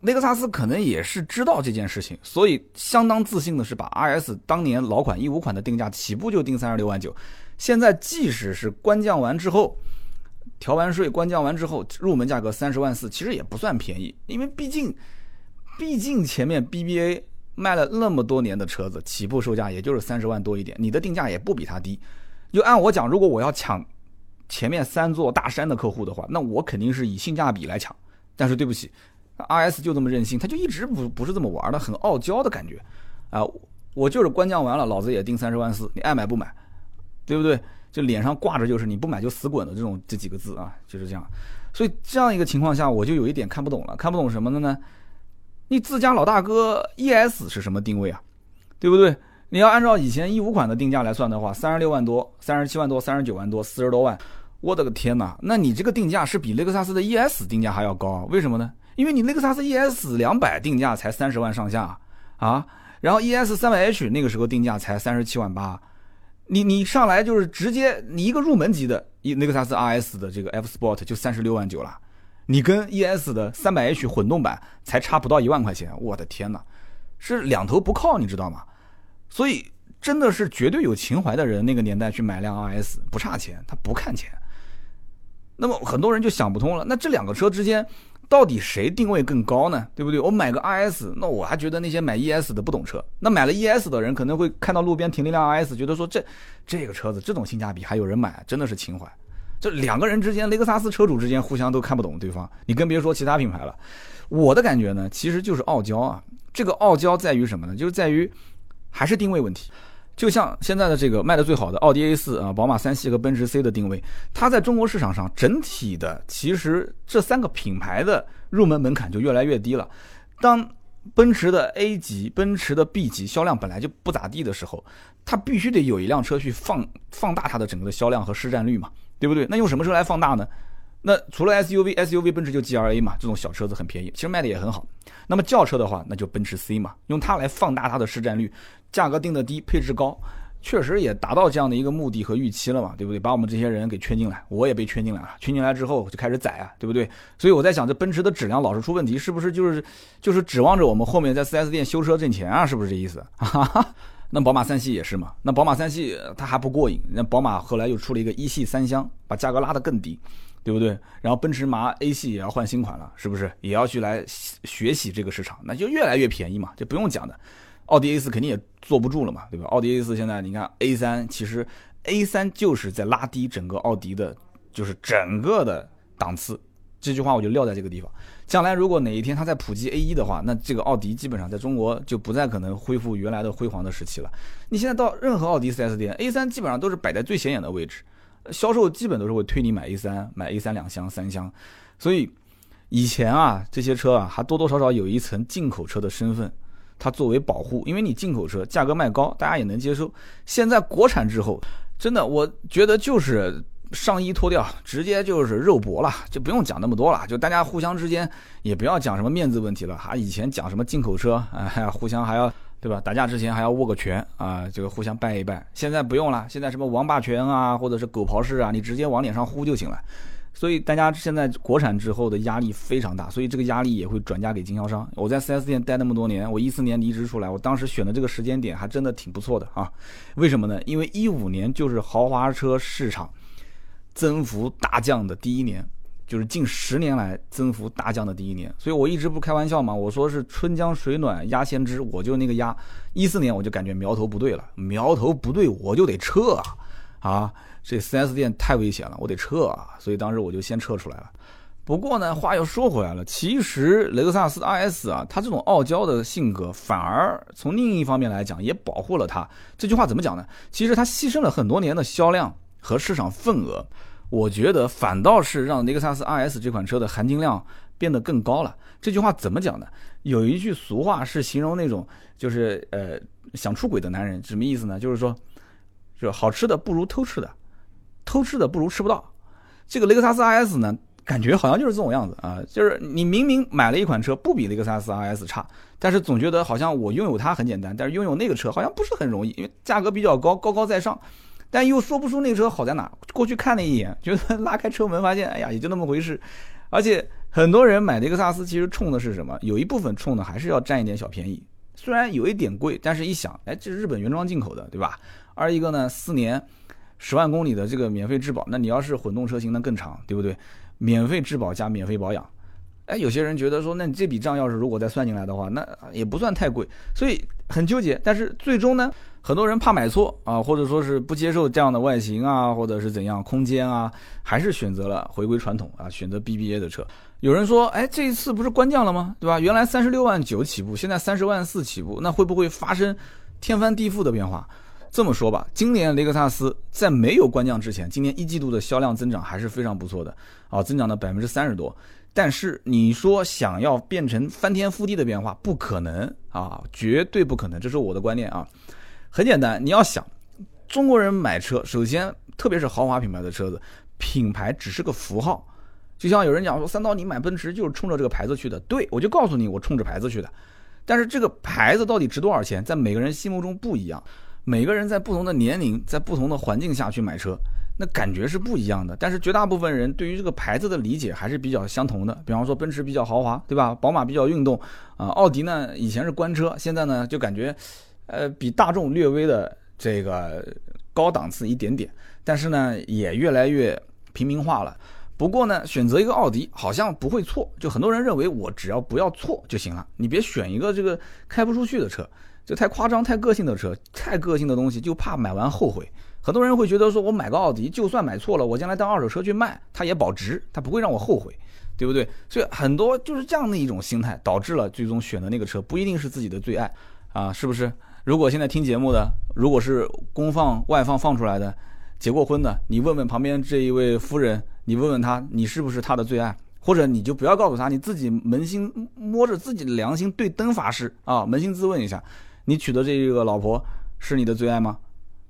雷克萨斯可能也是知道这件事情，所以相当自信的是把 RS 当年老款一五款的定价起步就定三十六万九。现在即使是官降完之后，调完税，官降完之后，入门价格三十万四，其实也不算便宜，因为毕竟，毕竟前面 BBA 卖了那么多年的车子，起步售价也就是三十万多一点，你的定价也不比它低。就按我讲，如果我要抢前面三座大山的客户的话，那我肯定是以性价比来抢。但是对不起，RS 就这么任性，他就一直不不是这么玩的，很傲娇的感觉啊！我就是官降完了，老子也定三十万四，你爱买不买？对不对？就脸上挂着就是你不买就死滚的这种这几个字啊，就是这样。所以这样一个情况下，我就有一点看不懂了。看不懂什么的呢？你自家老大哥 ES 是什么定位啊？对不对？你要按照以前一五款的定价来算的话，三十六万多、三十七万多、三十九万多、四十多万，我的个天哪！那你这个定价是比雷克萨斯的 ES 定价还要高？为什么呢？因为你雷克萨斯 ES 两百定价才三十万上下啊，然后 ES 三百 H 那个时候定价才三十七万八。你你上来就是直接你一个入门级的雷克萨斯 RS 的这个 F Sport 就三十六万九了，你跟 ES 的三百 H 混动版才差不到一万块钱，我的天哪，是两头不靠，你知道吗？所以真的是绝对有情怀的人，那个年代去买辆 RS 不差钱，他不看钱。那么很多人就想不通了，那这两个车之间。到底谁定位更高呢？对不对？我买个 RS，那我还觉得那些买 ES 的不懂车。那买了 ES 的人可能会看到路边停了一辆 RS，觉得说这这个车子这种性价比还有人买，真的是情怀。这两个人之间，雷克萨斯车主之间互相都看不懂对方。你更别说其他品牌了。我的感觉呢，其实就是傲娇啊。这个傲娇在于什么呢？就是在于还是定位问题。就像现在的这个卖的最好的奥迪 A 四啊，宝马三系和奔驰 C 的定位，它在中国市场上整体的其实这三个品牌的入门门槛就越来越低了。当奔驰的 A 级、奔驰的 B 级销量本来就不咋地的时候，它必须得有一辆车去放放大它的整个的销量和市占率嘛，对不对？那用什么车来放大呢？那除了 SUV，SUV 奔驰就 GLA 嘛，这种小车子很便宜，其实卖的也很好。那么轿车的话，那就奔驰 C 嘛，用它来放大它的市占率，价格定的低，配置高，确实也达到这样的一个目的和预期了嘛，对不对？把我们这些人给圈进来，我也被圈进来了，圈进来之后就开始宰啊，对不对？所以我在想，这奔驰的质量老是出问题，是不是就是就是指望着我们后面在 4S 店修车挣钱啊？是不是这意思？哈哈。那宝马三系也是嘛？那宝马三系它还不过瘾，那宝马后来又出了一个一系三厢，把价格拉得更低。对不对？然后奔驰马 A 系也要换新款了，是不是？也要去来学习这个市场，那就越来越便宜嘛，就不用讲的。奥迪 A 四肯定也坐不住了嘛，对吧？奥迪 A 四现在你看 A 三，其实 A 三就是在拉低整个奥迪的，就是整个的档次。这句话我就撂在这个地方。将来如果哪一天它再普及 A 一的话，那这个奥迪基本上在中国就不再可能恢复原来的辉煌的时期了。你现在到任何奥迪 4S 店，A 三基本上都是摆在最显眼的位置。销售基本都是会推你买 A 三，买 A 三两厢、三厢，所以以前啊，这些车啊还多多少少有一层进口车的身份，它作为保护，因为你进口车价格卖高，大家也能接受。现在国产之后，真的我觉得就是上衣脱掉，直接就是肉搏了，就不用讲那么多了，就大家互相之间也不要讲什么面子问题了，还以前讲什么进口车，哎，互相还要。对吧？打架之前还要握个拳啊，这个互相拜一拜。现在不用了，现在什么王霸拳啊，或者是狗刨式啊，你直接往脸上呼就行了。所以大家现在国产之后的压力非常大，所以这个压力也会转嫁给经销商。我在 4S 店待那么多年，我一四年离职出来，我当时选的这个时间点还真的挺不错的啊。为什么呢？因为一五年就是豪华车市场增幅大降的第一年。就是近十年来增幅大降的第一年，所以我一直不开玩笑嘛，我说是春江水暖鸭先知，我就那个鸭。一四年我就感觉苗头不对了，苗头不对我就得撤啊！啊，这 4S 店太危险了，我得撤啊！所以当时我就先撤出来了。不过呢，话又说回来了，其实雷克萨斯 RS 啊，它这种傲娇的性格，反而从另一方面来讲，也保护了它。这句话怎么讲呢？其实它牺牲了很多年的销量和市场份额，我觉得反倒是让雷克萨斯 RS 这款车的含金量变得更高了。这句话怎么讲呢？有一句俗话是形容那种就是呃想出轨的男人，什么意思呢？就是说，就好吃的不如偷吃的，偷吃的不如吃不到。这个雷克萨斯 RS 呢？感觉好像就是这种样子啊，就是你明明买了一款车不比雷克萨斯 RS 差，但是总觉得好像我拥有它很简单，但是拥有那个车好像不是很容易，因为价格比较高，高高在上，但又说不出那个车好在哪。过去看了一眼，觉得拉开车门发现，哎呀，也就那么回事。而且很多人买雷克萨斯其实冲的是什么？有一部分冲的还是要占一点小便宜，虽然有一点贵，但是一想，哎，这是日本原装进口的，对吧？二一个呢，四年十万公里的这个免费质保，那你要是混动车型，那更长，对不对？免费质保加免费保养，哎，有些人觉得说，那你这笔账要是如果再算进来的话，那也不算太贵，所以很纠结。但是最终呢，很多人怕买错啊，或者说是不接受这样的外形啊，或者是怎样空间啊，还是选择了回归传统啊，选择 BBA 的车。有人说，哎，这一次不是官降了吗？对吧？原来三十六万九起步，现在三十万四起步，那会不会发生天翻地覆的变化？这么说吧，今年雷克萨斯在没有官降之前，今年一季度的销量增长还是非常不错的啊，增长了百分之三十多。但是你说想要变成翻天覆地的变化，不可能啊，绝对不可能，这是我的观念啊。很简单，你要想中国人买车，首先特别是豪华品牌的车子，品牌只是个符号。就像有人讲说，三刀你买奔驰就是冲着这个牌子去的，对我就告诉你，我冲着牌子去的。但是这个牌子到底值多少钱，在每个人心目中不一样。每个人在不同的年龄，在不同的环境下去买车，那感觉是不一样的。但是绝大部分人对于这个牌子的理解还是比较相同的。比方说，奔驰比较豪华，对吧？宝马比较运动，啊，奥迪呢以前是官车，现在呢就感觉，呃，比大众略微的这个高档次一点点，但是呢也越来越平民化了。不过呢，选择一个奥迪好像不会错，就很多人认为我只要不要错就行了，你别选一个这个开不出去的车。就太夸张、太个性的车，太个性的东西，就怕买完后悔。很多人会觉得说，我买个奥迪，就算买错了，我将来当二手车去卖，它也保值，它不会让我后悔，对不对？所以很多就是这样的一种心态，导致了最终选的那个车不一定是自己的最爱啊，是不是？如果现在听节目的，如果是公放、外放放出来的，结过婚的，你问问旁边这一位夫人，你问问她，你是不是他的最爱？或者你就不要告诉他，你自己扪心摸着自己的良心对灯发誓啊，扪心自问一下。你娶的这个老婆是你的最爱吗？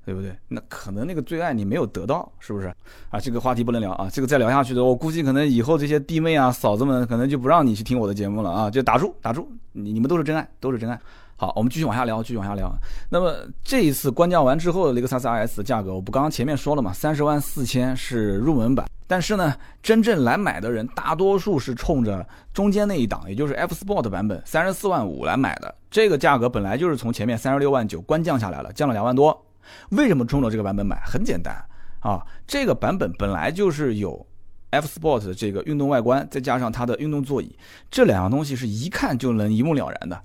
对不对？那可能那个最爱你没有得到，是不是？啊，这个话题不能聊啊！这个再聊下去的，我估计可能以后这些弟妹啊、嫂子们可能就不让你去听我的节目了啊！就打住，打住，你你们都是真爱，都是真爱。好，我们继续往下聊，继续往下聊。那么这一次官降完之后的雷克萨斯 RS 的价格，我不刚刚前面说了嘛，三十万四千是入门版。但是呢，真正来买的人大多数是冲着中间那一档，也就是 F Sport 版本，三十四万五来买的。这个价格本来就是从前面三十六万九官降下来了，降了两万多。为什么冲着这个版本买？很简单啊，这个版本本来就是有 F Sport 的这个运动外观，再加上它的运动座椅，这两样东西是一看就能一目了然的。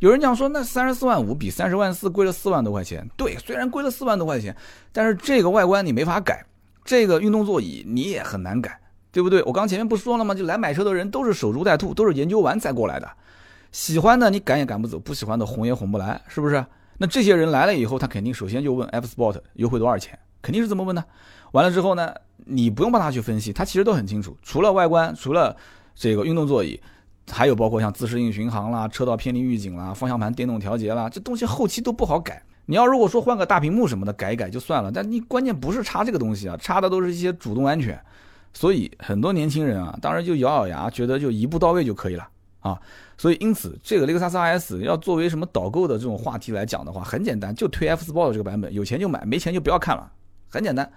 有人讲说，那三十四万五比三十万四贵了四万多块钱。对，虽然贵了四万多块钱，但是这个外观你没法改。这个运动座椅你也很难改，对不对？我刚前面不说了吗？就来买车的人都是守株待兔，都是研究完再过来的。喜欢的你赶也赶不走，不喜欢的哄也哄不来，是不是？那这些人来了以后，他肯定首先就问 F Sport 优惠多少钱，肯定是这么问的。完了之后呢，你不用帮他去分析，他其实都很清楚。除了外观，除了这个运动座椅，还有包括像自适应巡航啦、车道偏离预警啦、方向盘电动调节啦，这东西后期都不好改。你要如果说换个大屏幕什么的改一改就算了，但你关键不是差这个东西啊，差的都是一些主动安全，所以很多年轻人啊，当然就咬咬牙，觉得就一步到位就可以了啊。所以因此，这个雷克萨斯 RS 要作为什么导购的这种话题来讲的话，很简单，就推 F Sport 这个版本，有钱就买，没钱就不要看了，很简单。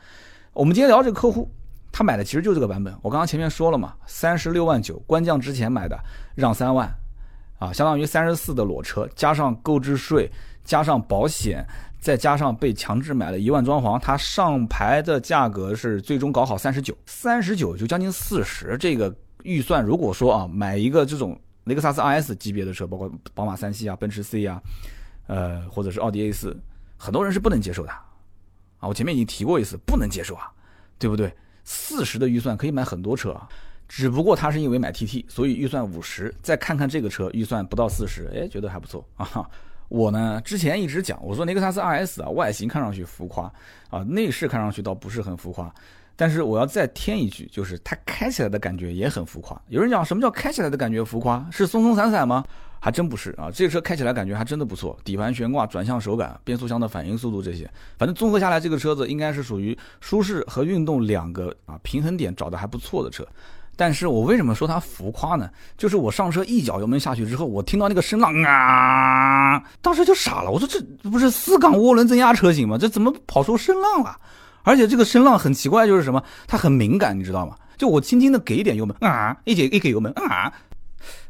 我们今天聊这个客户，他买的其实就这个版本，我刚刚前面说了嘛，三十六万九，官降之前买的，让三万，啊，相当于三十四的裸车，加上购置税。加上保险，再加上被强制买了一万装潢，他上牌的价格是最终搞好三十九，三十九就将近四十。这个预算，如果说啊，买一个这种雷克萨斯 RS 级别的车，包括宝马三系啊、奔驰 C 啊，呃，或者是奥迪 A 四，很多人是不能接受的啊。我前面已经提过一次，不能接受啊，对不对？四十的预算可以买很多车啊。只不过他是因为买 TT，所以预算五十，再看看这个车预算不到四十，哎，觉得还不错啊。我呢之前一直讲，我说雷克萨斯 RS 啊，外形看上去浮夸啊，内饰看上去倒不是很浮夸。但是我要再添一句，就是它开起来的感觉也很浮夸。有人讲什么叫开起来的感觉浮夸？是松松散散吗？还真不是啊，这个车开起来感觉还真的不错。底盘悬挂、转向手感、变速箱的反应速度这些，反正综合下来，这个车子应该是属于舒适和运动两个啊平衡点找的还不错的车。但是我为什么说它浮夸呢？就是我上车一脚油门下去之后，我听到那个声浪啊，当时就傻了。我说这不是四缸涡轮增压车型吗？这怎么跑出声浪了？而且这个声浪很奇怪，就是什么？它很敏感，你知道吗？就我轻轻的给一点油门啊，一给一给油门啊，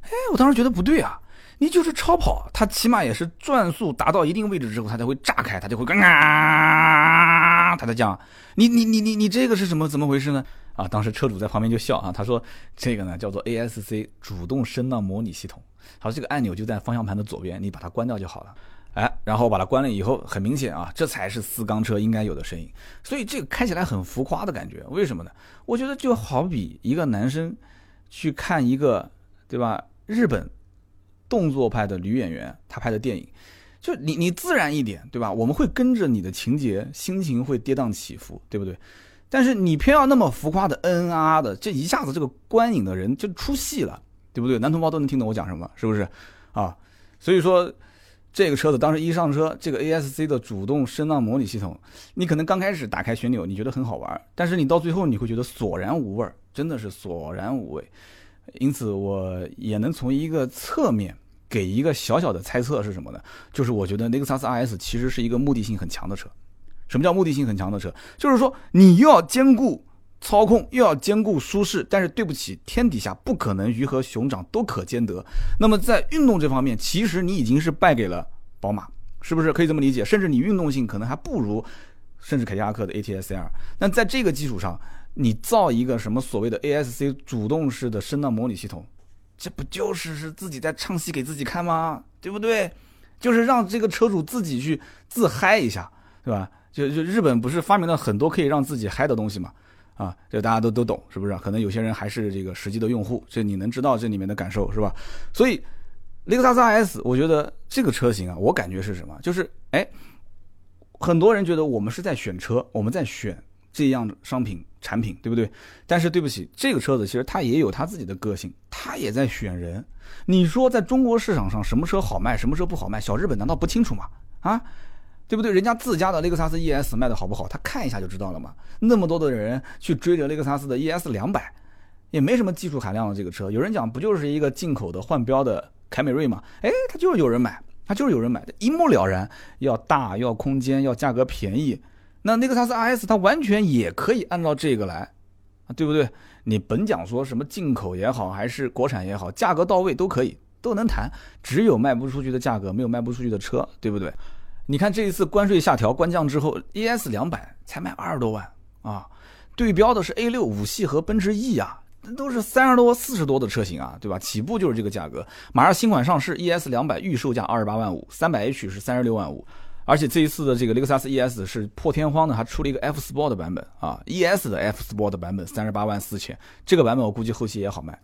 哎，我当时觉得不对啊。你就是超跑，它起码也是转速达到一定位置之后，它才会炸开，它就会啊，它在讲，你你你你你这个是什么怎么回事呢？啊，当时车主在旁边就笑啊，他说这个呢叫做 ASC 主动声浪模拟系统，他说这个按钮就在方向盘的左边，你把它关掉就好了。哎，然后把它关了以后，很明显啊，这才是四缸车应该有的声音。所以这个开起来很浮夸的感觉，为什么呢？我觉得就好比一个男生去看一个，对吧？日本动作派的女演员，她拍的电影，就你你自然一点，对吧？我们会跟着你的情节，心情会跌宕起伏，对不对？但是你偏要那么浮夸的嗯嗯啊的，这一下子这个观影的人就出戏了，对不对？男同胞都能听懂我讲什么，是不是？啊，所以说。这个车子当时一上车，这个 ASC 的主动声浪模拟系统，你可能刚开始打开旋钮，你觉得很好玩，但是你到最后你会觉得索然无味，真的是索然无味。因此，我也能从一个侧面给一个小小的猜测是什么呢？就是我觉得雷克萨斯 RS 其实是一个目的性很强的车。什么叫目的性很强的车？就是说你又要兼顾操控，又要兼顾舒适，但是对不起，天底下不可能鱼和熊掌都可兼得。那么在运动这方面，其实你已经是败给了。宝马是不是可以这么理解？甚至你运动性可能还不如，甚至凯迪拉克的 ATS-R。那在这个基础上，你造一个什么所谓的 ASC 主动式的声浪模拟系统，这不就是是自己在唱戏给自己看吗？对不对？就是让这个车主自己去自嗨一下，对吧？就就日本不是发明了很多可以让自己嗨的东西嘛？啊，这大家都都懂，是不是？可能有些人还是这个实际的用户，这你能知道这里面的感受是吧？所以。雷克萨斯 RS，我觉得这个车型啊，我感觉是什么？就是哎，很多人觉得我们是在选车，我们在选这样的商品产品，对不对？但是对不起，这个车子其实它也有它自己的个性，它也在选人。你说在中国市场上什么车好卖，什么车不好卖？小日本难道不清楚吗？啊，对不对？人家自家的雷克萨斯 ES 卖的好不好，他看一下就知道了嘛。那么多的人去追着雷克萨斯的 ES 两百，也没什么技术含量的这个车，有人讲不就是一个进口的换标的？凯美瑞嘛，哎，它就是有人买，它就是有人买的，一目了然。要大，要空间，要价格便宜。那雷克萨斯 RS 它完全也可以按照这个来，啊，对不对？你甭讲说什么进口也好，还是国产也好，价格到位都可以，都能谈。只有卖不出去的价格，没有卖不出去的车，对不对？你看这一次关税下调、关降之后，ES 两百才卖二十多万啊，对标的是 A 六五系和奔驰 E 啊。那都是三十多、四十多的车型啊，对吧？起步就是这个价格。马上新款上市，ES 两百预售价二十八万五，三百 H 是三十六万五。而且这一次的这个雷克萨斯 ES 是破天荒的，还出了一个 F Sport 的版本啊，ES 的 F Sport 的版本三十八万四千。这个版本我估计后期也好卖。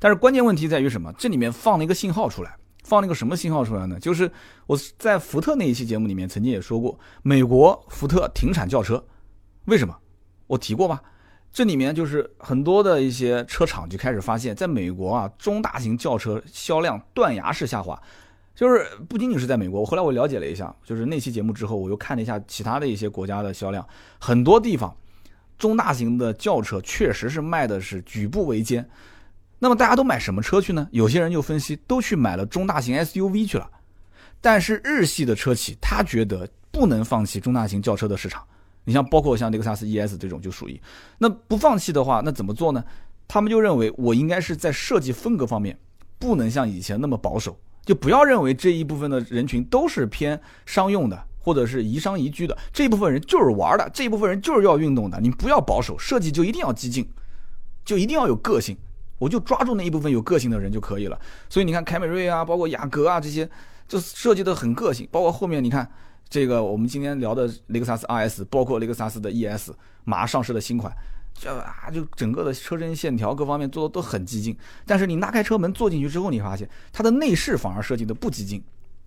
但是关键问题在于什么？这里面放了一个信号出来，放了一个什么信号出来呢？就是我在福特那一期节目里面曾经也说过，美国福特停产轿车，为什么？我提过吧？这里面就是很多的一些车厂就开始发现，在美国啊，中大型轿车销量断崖式下滑。就是不仅仅是在美国，我后来我了解了一下，就是那期节目之后，我又看了一下其他的一些国家的销量，很多地方中大型的轿车确实是卖的是举步维艰。那么大家都买什么车去呢？有些人就分析，都去买了中大型 SUV 去了。但是日系的车企他觉得不能放弃中大型轿车的市场。你像包括像雷克萨斯 ES 这种就属于，那不放弃的话，那怎么做呢？他们就认为我应该是在设计风格方面不能像以前那么保守，就不要认为这一部分的人群都是偏商用的或者是宜商宜居的，这一部分人就是玩的，这一部分人就是要运动的，你不要保守设计就一定要激进，就一定要有个性，我就抓住那一部分有个性的人就可以了。所以你看凯美瑞啊，包括雅阁啊这些，就设计的很个性，包括后面你看。这个我们今天聊的雷克萨斯 RS，包括雷克萨斯的 ES，马上上市的新款，就啊，就整个的车身线条各方面做的都很激进。但是你拉开车门坐进去之后，你发现它的内饰反而设计的不激进，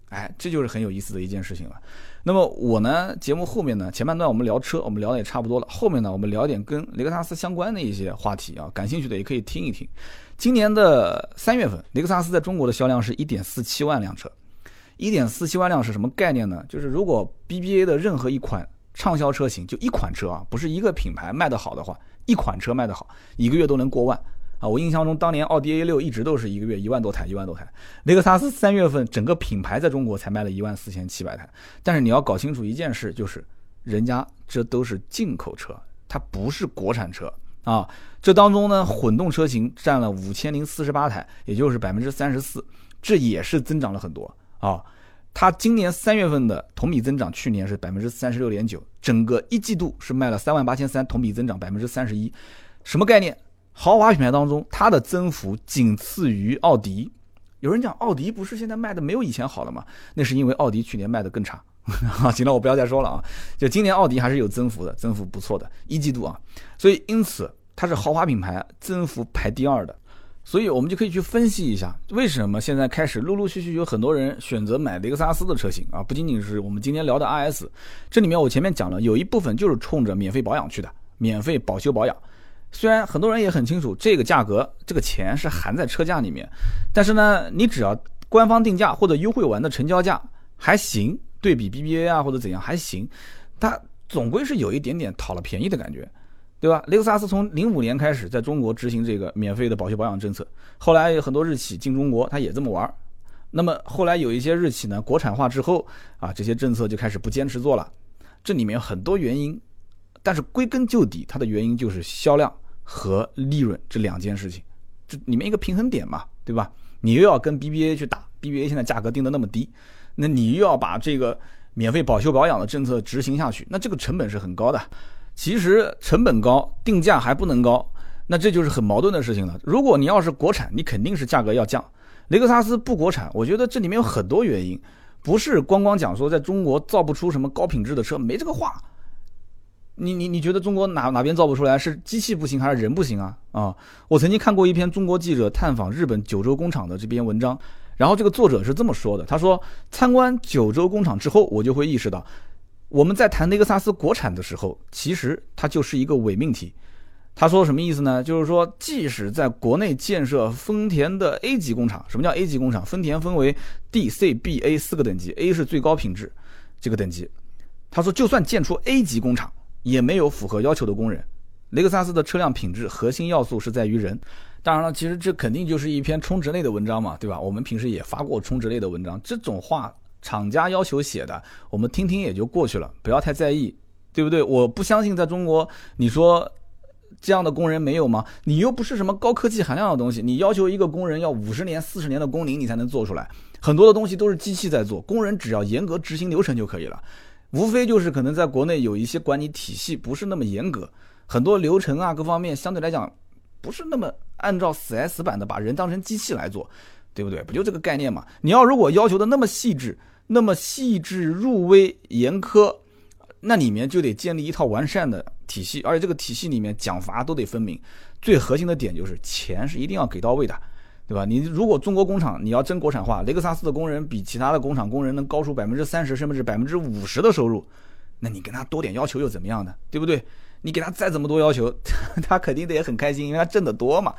哎，这就是很有意思的一件事情了。那么我呢，节目后面呢，前半段我们聊车，我们聊的也差不多了。后面呢，我们聊点跟雷克萨斯相关的一些话题啊，感兴趣的也可以听一听。今年的三月份，雷克萨斯在中国的销量是一点四七万辆车。一点四七万辆是什么概念呢？就是如果 BBA 的任何一款畅销车型，就一款车啊，不是一个品牌卖得好的话，一款车卖得好，一个月都能过万啊！我印象中，当年奥迪 A 六一直都是一个月一万多台，一万多台。雷克萨斯三月份整个品牌在中国才卖了一万四千七百台。但是你要搞清楚一件事，就是人家这都是进口车，它不是国产车啊。这当中呢，混动车型占了五千零四十八台，也就是百分之三十四，这也是增长了很多。啊，它今年三月份的同比增长，去年是百分之三十六点九，整个一季度是卖了三万八千三，同比增长百分之三十一，什么概念？豪华品牌当中，它的增幅仅次于奥迪。有人讲奥迪不是现在卖的没有以前好了吗？那是因为奥迪去年卖的更差。行了，我不要再说了啊。就今年奥迪还是有增幅的，增幅不错的，一季度啊。所以因此它是豪华品牌增幅排第二的。所以，我们就可以去分析一下，为什么现在开始陆陆续续有很多人选择买雷克萨斯的车型啊？不仅仅是我们今天聊的 RS，这里面我前面讲了，有一部分就是冲着免费保养去的，免费保修保养。虽然很多人也很清楚这个价格，这个钱是含在车价里面，但是呢，你只要官方定价或者优惠完的成交价还行，对比 BBA 啊或者怎样还行，它总归是有一点点讨了便宜的感觉。对吧？雷克萨斯从零五年开始在中国执行这个免费的保修保养政策，后来有很多日企进中国，他也这么玩那么后来有一些日企呢国产化之后啊，这些政策就开始不坚持做了。这里面有很多原因，但是归根究底，它的原因就是销量和利润这两件事情，这里面一个平衡点嘛，对吧？你又要跟 BBA 去打，BBA 现在价格定的那么低，那你又要把这个免费保修保养的政策执行下去，那这个成本是很高的。其实成本高，定价还不能高，那这就是很矛盾的事情了。如果你要是国产，你肯定是价格要降。雷克萨斯不国产，我觉得这里面有很多原因，不是光光讲说在中国造不出什么高品质的车，没这个话。你你你觉得中国哪哪边造不出来？是机器不行还是人不行啊？啊，我曾经看过一篇中国记者探访日本九州工厂的这篇文章，然后这个作者是这么说的：他说，参观九州工厂之后，我就会意识到。我们在谈雷克萨斯国产的时候，其实它就是一个伪命题。他说什么意思呢？就是说，即使在国内建设丰田的 A 级工厂，什么叫 A 级工厂？丰田分为 D、C、B、A 四个等级，A 是最高品质这个等级。他说，就算建出 A 级工厂，也没有符合要求的工人。雷克萨斯的车辆品质核心要素是在于人。当然了，其实这肯定就是一篇充值类的文章嘛，对吧？我们平时也发过充值类的文章，这种话。厂家要求写的，我们听听也就过去了，不要太在意，对不对？我不相信在中国，你说这样的工人没有吗？你又不是什么高科技含量的东西，你要求一个工人要五十年、四十年的工龄，你才能做出来。很多的东西都是机器在做，工人只要严格执行流程就可以了。无非就是可能在国内有一些管理体系不是那么严格，很多流程啊各方面相对来讲不是那么按照死 S 版的把人当成机器来做，对不对？不就这个概念嘛？你要如果要求的那么细致。那么细致入微、严苛，那里面就得建立一套完善的体系，而且这个体系里面奖罚都得分明。最核心的点就是钱是一定要给到位的，对吧？你如果中国工厂你要真国产化，雷克萨斯的工人比其他的工厂工人能高出百分之三十甚至百分之五十的收入，那你跟他多点要求又怎么样呢？对不对？你给他再怎么多要求，他肯定得也很开心，因为他挣得多嘛。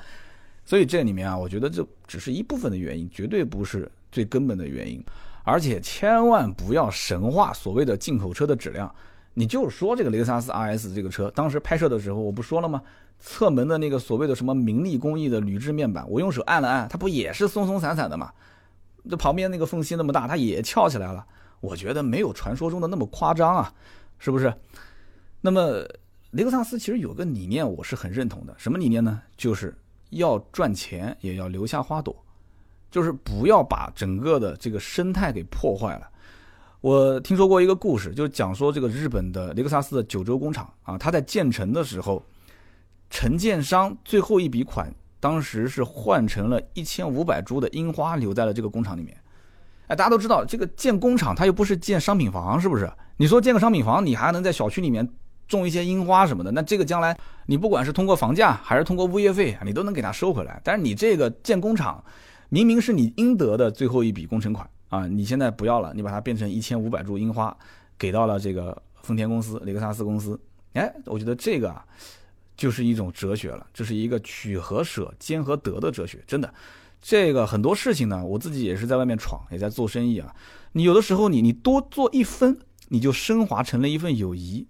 所以这里面啊，我觉得这只是一部分的原因，绝对不是最根本的原因。而且千万不要神话所谓的进口车的质量，你就说这个雷克萨斯 RS 这个车，当时拍摄的时候我不说了吗？侧门的那个所谓的什么明利工艺的铝制面板，我用手按了按，它不也是松松散散的吗？这旁边那个缝隙那么大，它也翘起来了。我觉得没有传说中的那么夸张啊，是不是？那么雷克萨斯其实有个理念我是很认同的，什么理念呢？就是要赚钱也要留下花朵。就是不要把整个的这个生态给破坏了。我听说过一个故事，就是讲说这个日本的雷克萨斯的九州工厂啊，它在建成的时候，承建商最后一笔款当时是换成了一千五百株的樱花留在了这个工厂里面。哎，大家都知道这个建工厂它又不是建商品房，是不是？你说建个商品房，你还能在小区里面种一些樱花什么的，那这个将来你不管是通过房价还是通过物业费，你都能给它收回来。但是你这个建工厂，明明是你应得的最后一笔工程款啊，你现在不要了，你把它变成一千五百株樱花，给到了这个丰田公司、雷克萨斯公司。哎，我觉得这个啊，就是一种哲学了，这是一个取和舍、兼和得的哲学。真的，这个很多事情呢，我自己也是在外面闯，也在做生意啊。你有的时候，你你多做一分，你就升华成了一份友谊。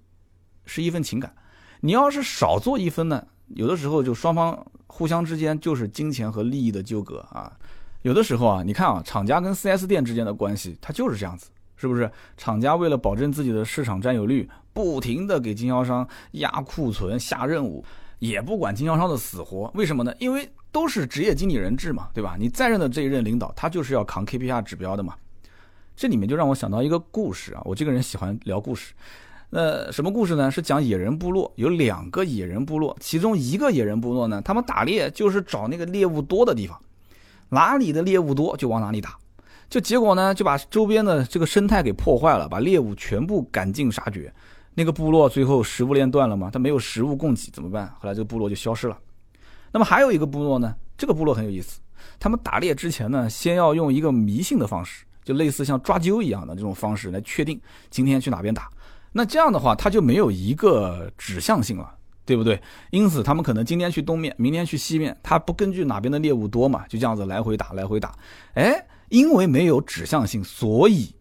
是一份情感，你要是少做一分呢，有的时候就双方互相之间就是金钱和利益的纠葛啊。有的时候啊，你看啊，厂家跟 4S 店之间的关系，它就是这样子，是不是？厂家为了保证自己的市场占有率，不停的给经销商压库存、下任务，也不管经销商的死活。为什么呢？因为都是职业经理人制嘛，对吧？你在任的这一任领导，他就是要扛 KPI 指标的嘛。这里面就让我想到一个故事啊，我这个人喜欢聊故事。那什么故事呢？是讲野人部落有两个野人部落，其中一个野人部落呢，他们打猎就是找那个猎物多的地方，哪里的猎物多就往哪里打，就结果呢就把周边的这个生态给破坏了，把猎物全部赶尽杀绝。那个部落最后食物链断了嘛，他没有食物供给怎么办？后来这个部落就消失了。那么还有一个部落呢，这个部落很有意思，他们打猎之前呢，先要用一个迷信的方式，就类似像抓阄一样的这种方式来确定今天去哪边打。那这样的话，它就没有一个指向性了，对不对？因此，他们可能今天去东面，明天去西面，他不根据哪边的猎物多嘛，就这样子来回打，来回打。哎，因为没有指向性，所以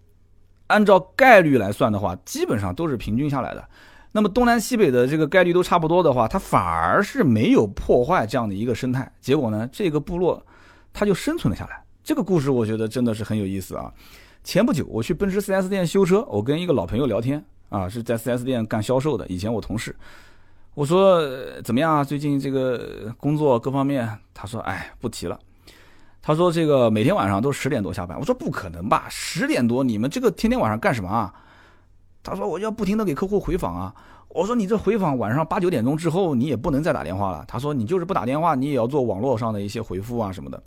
按照概率来算的话，基本上都是平均下来的。那么东南西北的这个概率都差不多的话，它反而是没有破坏这样的一个生态。结果呢，这个部落它就生存了下来。这个故事我觉得真的是很有意思啊。前不久我去奔驰 4S 店修车，我跟一个老朋友聊天。啊，是在 4S 店干销售的，以前我同事。我说怎么样啊？最近这个工作各方面？他说：“哎，不提了。”他说：“这个每天晚上都十点多下班。”我说：“不可能吧？十点多你们这个天天晚上干什么啊？”他说：“我要不停的给客户回访啊。”我说：“你这回访晚上八九点钟之后你也不能再打电话了。”他说：“你就是不打电话，你也要做网络上的一些回复啊什么的，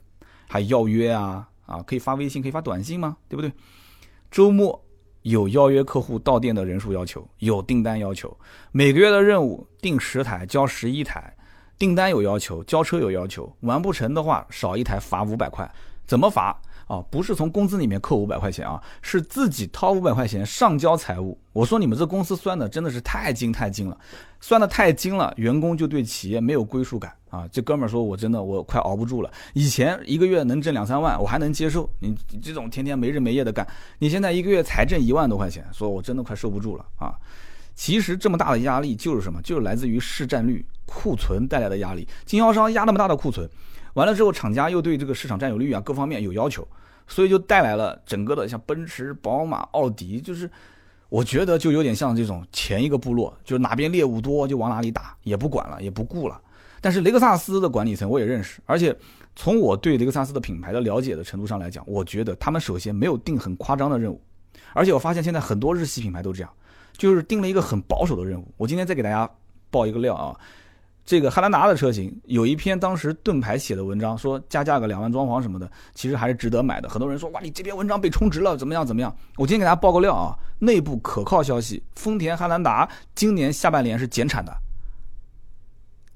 还邀约啊啊，可以发微信，可以发短信吗？对不对？周末。”有邀约客户到店的人数要求，有订单要求，每个月的任务订十台交十一台，订单有要求，交车有要求，完不成的话少一台罚五百块，怎么罚？啊，不是从工资里面扣五百块钱啊，是自己掏五百块钱上交财务。我说你们这公司算的真的是太精太精了，算的太精了，员工就对企业没有归属感啊。这哥们儿说我真的我快熬不住了，以前一个月能挣两三万我还能接受，你这种天天没日没夜的干，你现在一个月才挣一万多块钱，说我真的快受不住了啊。其实这么大的压力就是什么？就是来自于市占率、库存带来的压力，经销商压那么大的库存。完了之后，厂家又对这个市场占有率啊各方面有要求，所以就带来了整个的像奔驰、宝马、奥迪，就是我觉得就有点像这种前一个部落，就是哪边猎物多就往哪里打，也不管了，也不顾了。但是雷克萨斯的管理层我也认识，而且从我对雷克萨斯的品牌的了解的程度上来讲，我觉得他们首先没有定很夸张的任务，而且我发现现在很多日系品牌都这样，就是定了一个很保守的任务。我今天再给大家爆一个料啊。这个汉兰达的车型有一篇当时盾牌写的文章，说加价个两万装潢什么的，其实还是值得买的。很多人说哇，你这篇文章被充值了，怎么样怎么样？我今天给大家报个料啊，内部可靠消息，丰田汉兰达今年下半年是减产的，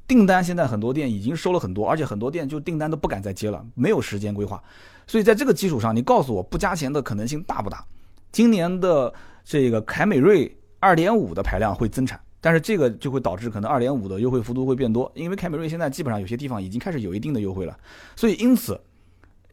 订单现在很多店已经收了很多，而且很多店就订单都不敢再接了，没有时间规划。所以在这个基础上，你告诉我不加钱的可能性大不大？今年的这个凯美瑞二点五的排量会增产。但是这个就会导致可能二点五的优惠幅度会变多，因为凯美瑞现在基本上有些地方已经开始有一定的优惠了，所以因此，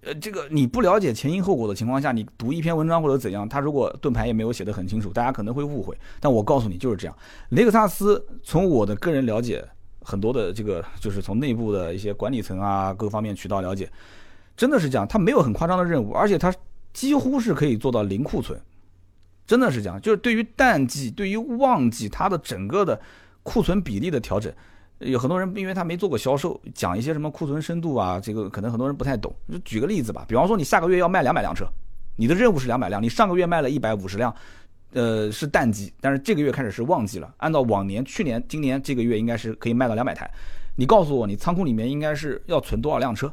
呃，这个你不了解前因后果的情况下，你读一篇文章或者怎样，他如果盾牌也没有写得很清楚，大家可能会误会。但我告诉你就是这样，雷克萨斯从我的个人了解，很多的这个就是从内部的一些管理层啊各方面渠道了解，真的是这样，他没有很夸张的任务，而且他几乎是可以做到零库存。真的是这样，就是对于淡季、对于旺季，它的整个的库存比例的调整，有很多人因为他没做过销售，讲一些什么库存深度啊，这个可能很多人不太懂。就举个例子吧，比方说你下个月要卖两百辆车，你的任务是两百辆，你上个月卖了一百五十辆，呃，是淡季，但是这个月开始是旺季了。按照往年、去年、今年这个月应该是可以卖到两百台，你告诉我，你仓库里面应该是要存多少辆车，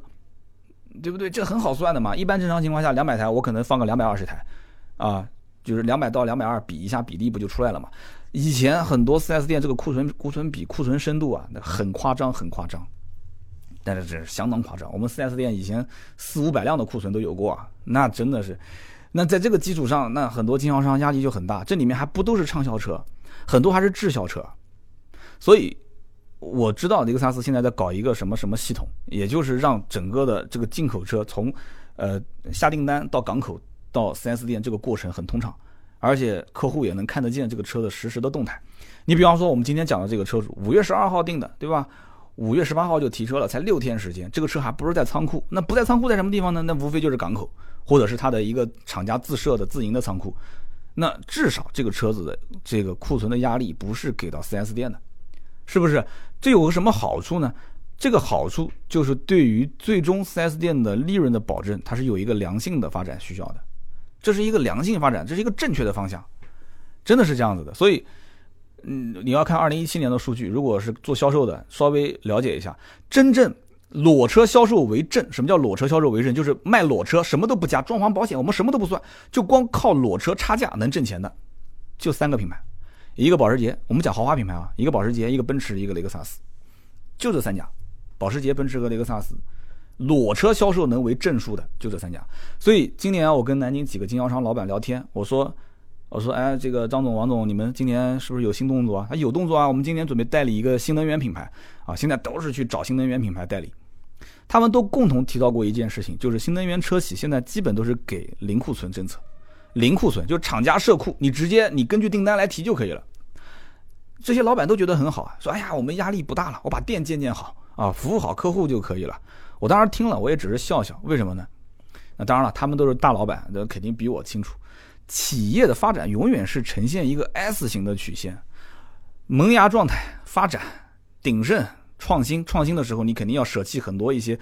对不对？这很好算的嘛。一般正常情况下，两百台我可能放个两百二十台，啊。就是两百到两百二比一下比例不就出来了嘛？以前很多 4S 店这个库存库存比库存深度啊，那很夸张，很夸张。但是这是相当夸张，我们 4S 店以前四五百辆的库存都有过啊，那真的是。那在这个基础上，那很多经销商压力就很大。这里面还不都是畅销车，很多还是滞销车。所以我知道雷克萨斯现在在搞一个什么什么系统，也就是让整个的这个进口车从呃下订单到港口到 4S 店这个过程很通畅。而且客户也能看得见这个车的实时的动态。你比方说，我们今天讲的这个车主，五月十二号订的，对吧？五月十八号就提车了，才六天时间，这个车还不是在仓库？那不在仓库在什么地方呢？那无非就是港口，或者是他的一个厂家自设的自营的仓库。那至少这个车子的这个库存的压力不是给到 4S 店的，是不是？这有个什么好处呢？这个好处就是对于最终 4S 店的利润的保证，它是有一个良性的发展需要的。这是一个良性发展，这是一个正确的方向，真的是这样子的。所以，嗯，你要看二零一七年的数据，如果是做销售的，稍微了解一下，真正裸车销售为正。什么叫裸车销售为正？就是卖裸车，什么都不加，装潢保险我们什么都不算，就光靠裸车差价能挣钱的，就三个品牌，一个保时捷，我们讲豪华品牌啊，一个保时捷，一个奔驰，一个雷克萨斯，就这三家，保时捷、奔驰和雷克萨斯。裸车销售能为正数的就这三家，所以今年我跟南京几个经销商老板聊天，我说，我说，哎，这个张总、王总，你们今年是不是有新动作啊？他有动作啊，我们今年准备代理一个新能源品牌啊，现在都是去找新能源品牌代理。他们都共同提到过一件事情，就是新能源车企现在基本都是给零库存政策，零库存就厂家设库，你直接你根据订单来提就可以了。这些老板都觉得很好啊，说，哎呀，我们压力不大了，我把店建建好啊，服务好客户就可以了。我当时听了，我也只是笑笑。为什么呢？那当然了，他们都是大老板，那肯定比我清楚。企业的发展永远是呈现一个 S 型的曲线，萌芽状态发展鼎盛创新。创新的时候，你肯定要舍弃很多一些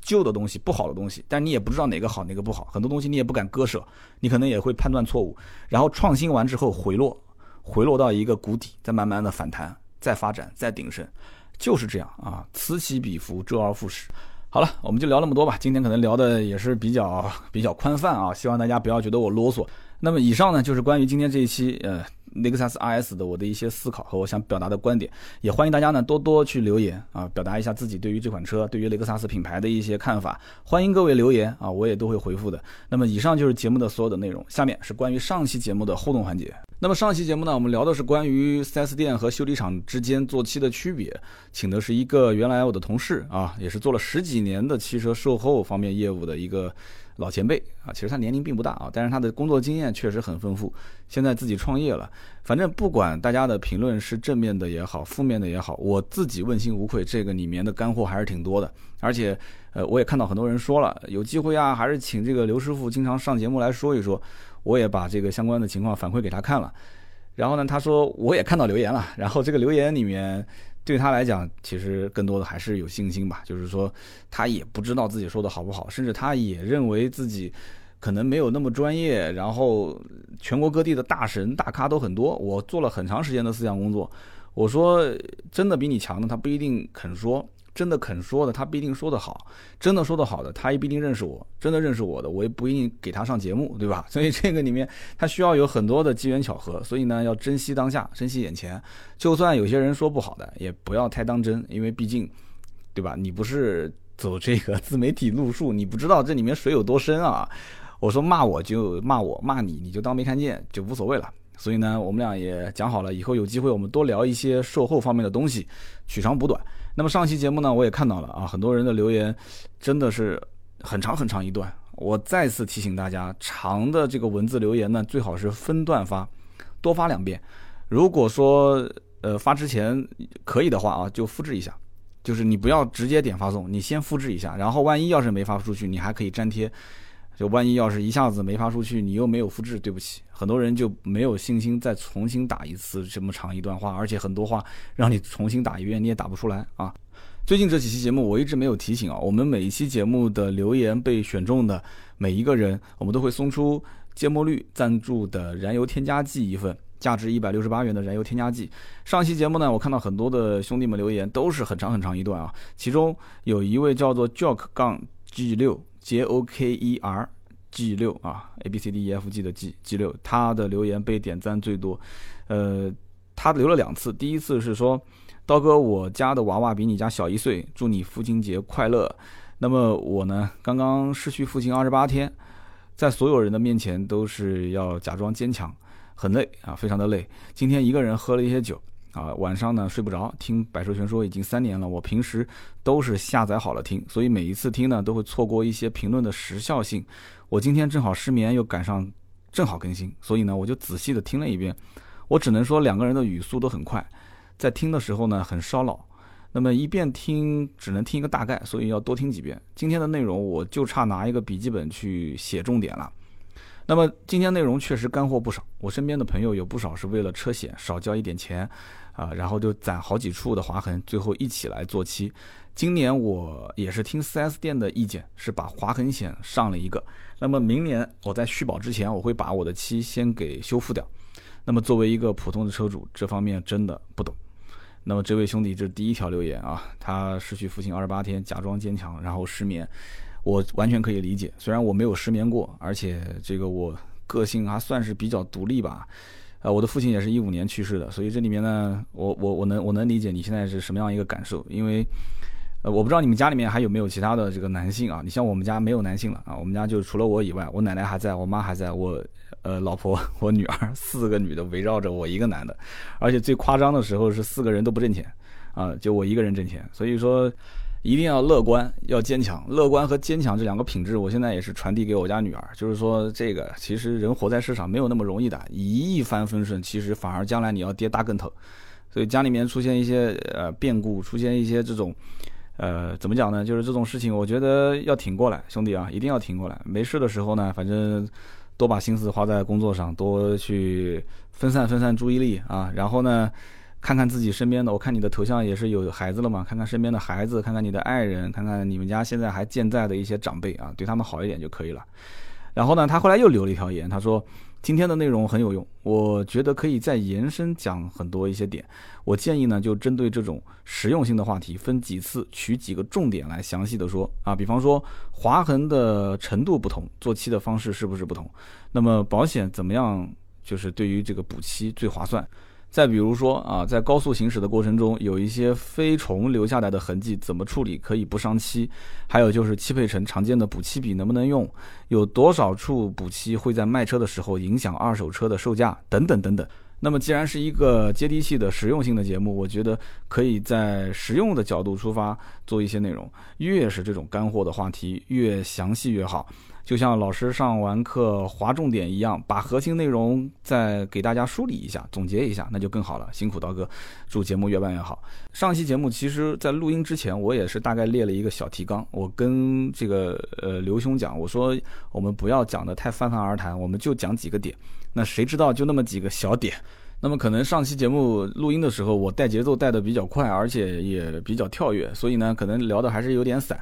旧的东西、不好的东西，但你也不知道哪个好哪个不好，很多东西你也不敢割舍，你可能也会判断错误。然后创新完之后回落，回落到一个谷底，再慢慢的反弹，再发展，再鼎盛，就是这样啊，此起彼伏，周而复始。好了，我们就聊那么多吧。今天可能聊的也是比较 比较宽泛啊，希望大家不要觉得我啰嗦。那么以上呢，就是关于今天这一期呃雷克萨斯 RS 的我的一些思考和我想表达的观点。也欢迎大家呢多多去留言啊，表达一下自己对于这款车、对于雷克萨斯品牌的一些看法。欢迎各位留言啊，我也都会回复的。那么以上就是节目的所有的内容，下面是关于上期节目的互动环节。那么上期节目呢，我们聊的是关于 4S 店和修理厂之间做漆的区别，请的是一个原来我的同事啊，也是做了十几年的汽车售后方面业务的一个老前辈啊。其实他年龄并不大啊，但是他的工作经验确实很丰富。现在自己创业了，反正不管大家的评论是正面的也好，负面的也好，我自己问心无愧，这个里面的干货还是挺多的。而且，呃，我也看到很多人说了，有机会啊，还是请这个刘师傅经常上节目来说一说。我也把这个相关的情况反馈给他看了，然后呢，他说我也看到留言了，然后这个留言里面对他来讲，其实更多的还是有信心吧，就是说他也不知道自己说的好不好，甚至他也认为自己可能没有那么专业，然后全国各地的大神大咖都很多，我做了很长时间的思想工作，我说真的比你强的他不一定肯说。真的肯说的，他不一定说得好；真的说得好的，他也不一定认识我。真的认识我的，我也不一定给他上节目，对吧？所以这个里面，他需要有很多的机缘巧合。所以呢，要珍惜当下，珍惜眼前。就算有些人说不好的，也不要太当真，因为毕竟，对吧？你不是走这个自媒体路数，你不知道这里面水有多深啊。我说骂我就骂我，骂你你就当没看见，就无所谓了。所以呢，我们俩也讲好了，以后有机会我们多聊一些售后方面的东西，取长补短。那么上期节目呢，我也看到了啊，很多人的留言真的是很长很长一段。我再次提醒大家，长的这个文字留言呢，最好是分段发，多发两遍。如果说呃发之前可以的话啊，就复制一下，就是你不要直接点发送，你先复制一下，然后万一要是没发出去，你还可以粘贴。就万一要是一下子没发出去，你又没有复制，对不起，很多人就没有信心再重新打一次这么长一段话，而且很多话让你重新打一遍你也打不出来啊。最近这几期节目我一直没有提醒啊，我们每一期节目的留言被选中的每一个人，我们都会送出芥末绿赞助的燃油添加剂一份，价值一百六十八元的燃油添加剂。上期节目呢，我看到很多的兄弟们留言都是很长很长一段啊，其中有一位叫做 Jock 杠 G 六。J O K E R G 六啊，A B C D E F G 的 G G 六，他的留言被点赞最多，呃，他留了两次，第一次是说，刀哥，我家的娃娃比你家小一岁，祝你父亲节快乐。那么我呢，刚刚失去父亲二十八天，在所有人的面前都是要假装坚强，很累啊，非常的累。今天一个人喝了一些酒。啊，晚上呢睡不着，听《百兽全说》已经三年了。我平时都是下载好了听，所以每一次听呢都会错过一些评论的时效性。我今天正好失眠，又赶上正好更新，所以呢我就仔细的听了一遍。我只能说两个人的语速都很快，在听的时候呢很烧脑。那么一遍听只能听一个大概，所以要多听几遍。今天的内容我就差拿一个笔记本去写重点了。那么今天内容确实干货不少，我身边的朋友有不少是为了车险少交一点钱。啊，然后就攒好几处的划痕，最后一起来做漆。今年我也是听 4S 店的意见，是把划痕险上了一个。那么明年我在续保之前，我会把我的漆先给修复掉。那么作为一个普通的车主，这方面真的不懂。那么这位兄弟，这是第一条留言啊，他失去父亲二十八天，假装坚强，然后失眠，我完全可以理解。虽然我没有失眠过，而且这个我个性还算是比较独立吧。呃，我的父亲也是一五年去世的，所以这里面呢，我我我能我能理解你现在是什么样一个感受，因为，呃，我不知道你们家里面还有没有其他的这个男性啊？你像我们家没有男性了啊，我们家就除了我以外，我奶奶还在，我妈还在，我呃老婆我女儿四个女的围绕着我一个男的，而且最夸张的时候是四个人都不挣钱，啊，就我一个人挣钱，所以说。一定要乐观，要坚强。乐观和坚强这两个品质，我现在也是传递给我家女儿。就是说，这个其实人活在世上没有那么容易的，一帆风顺，其实反而将来你要跌大跟头。所以家里面出现一些呃变故，出现一些这种，呃，怎么讲呢？就是这种事情，我觉得要挺过来，兄弟啊，一定要挺过来。没事的时候呢，反正多把心思花在工作上，多去分散分散注意力啊。然后呢？看看自己身边的，我看你的头像也是有孩子了嘛？看看身边的孩子，看看你的爱人，看看你们家现在还健在的一些长辈啊，对他们好一点就可以了。然后呢，他后来又留了一条言，他说今天的内容很有用，我觉得可以再延伸讲很多一些点。我建议呢，就针对这种实用性的话题，分几次取几个重点来详细的说啊。比方说划痕的程度不同，做漆的方式是不是不同？那么保险怎么样？就是对于这个补漆最划算。再比如说啊，在高速行驶的过程中，有一些飞虫留下来的痕迹，怎么处理可以不伤漆？还有就是汽配城常见的补漆笔能不能用？有多少处补漆会在卖车的时候影响二手车的售价？等等等等。那么既然是一个接地气的实用性的节目，我觉得可以在实用的角度出发做一些内容。越是这种干货的话题，越详细越好。就像老师上完课划重点一样，把核心内容再给大家梳理一下、总结一下，那就更好了。辛苦刀哥，祝节目越办越好。上期节目其实，在录音之前，我也是大概列了一个小提纲，我跟这个呃刘兄讲，我说我们不要讲的太泛泛而谈，我们就讲几个点。那谁知道就那么几个小点，那么可能上期节目录音的时候，我带节奏带的比较快，而且也比较跳跃，所以呢，可能聊的还是有点散。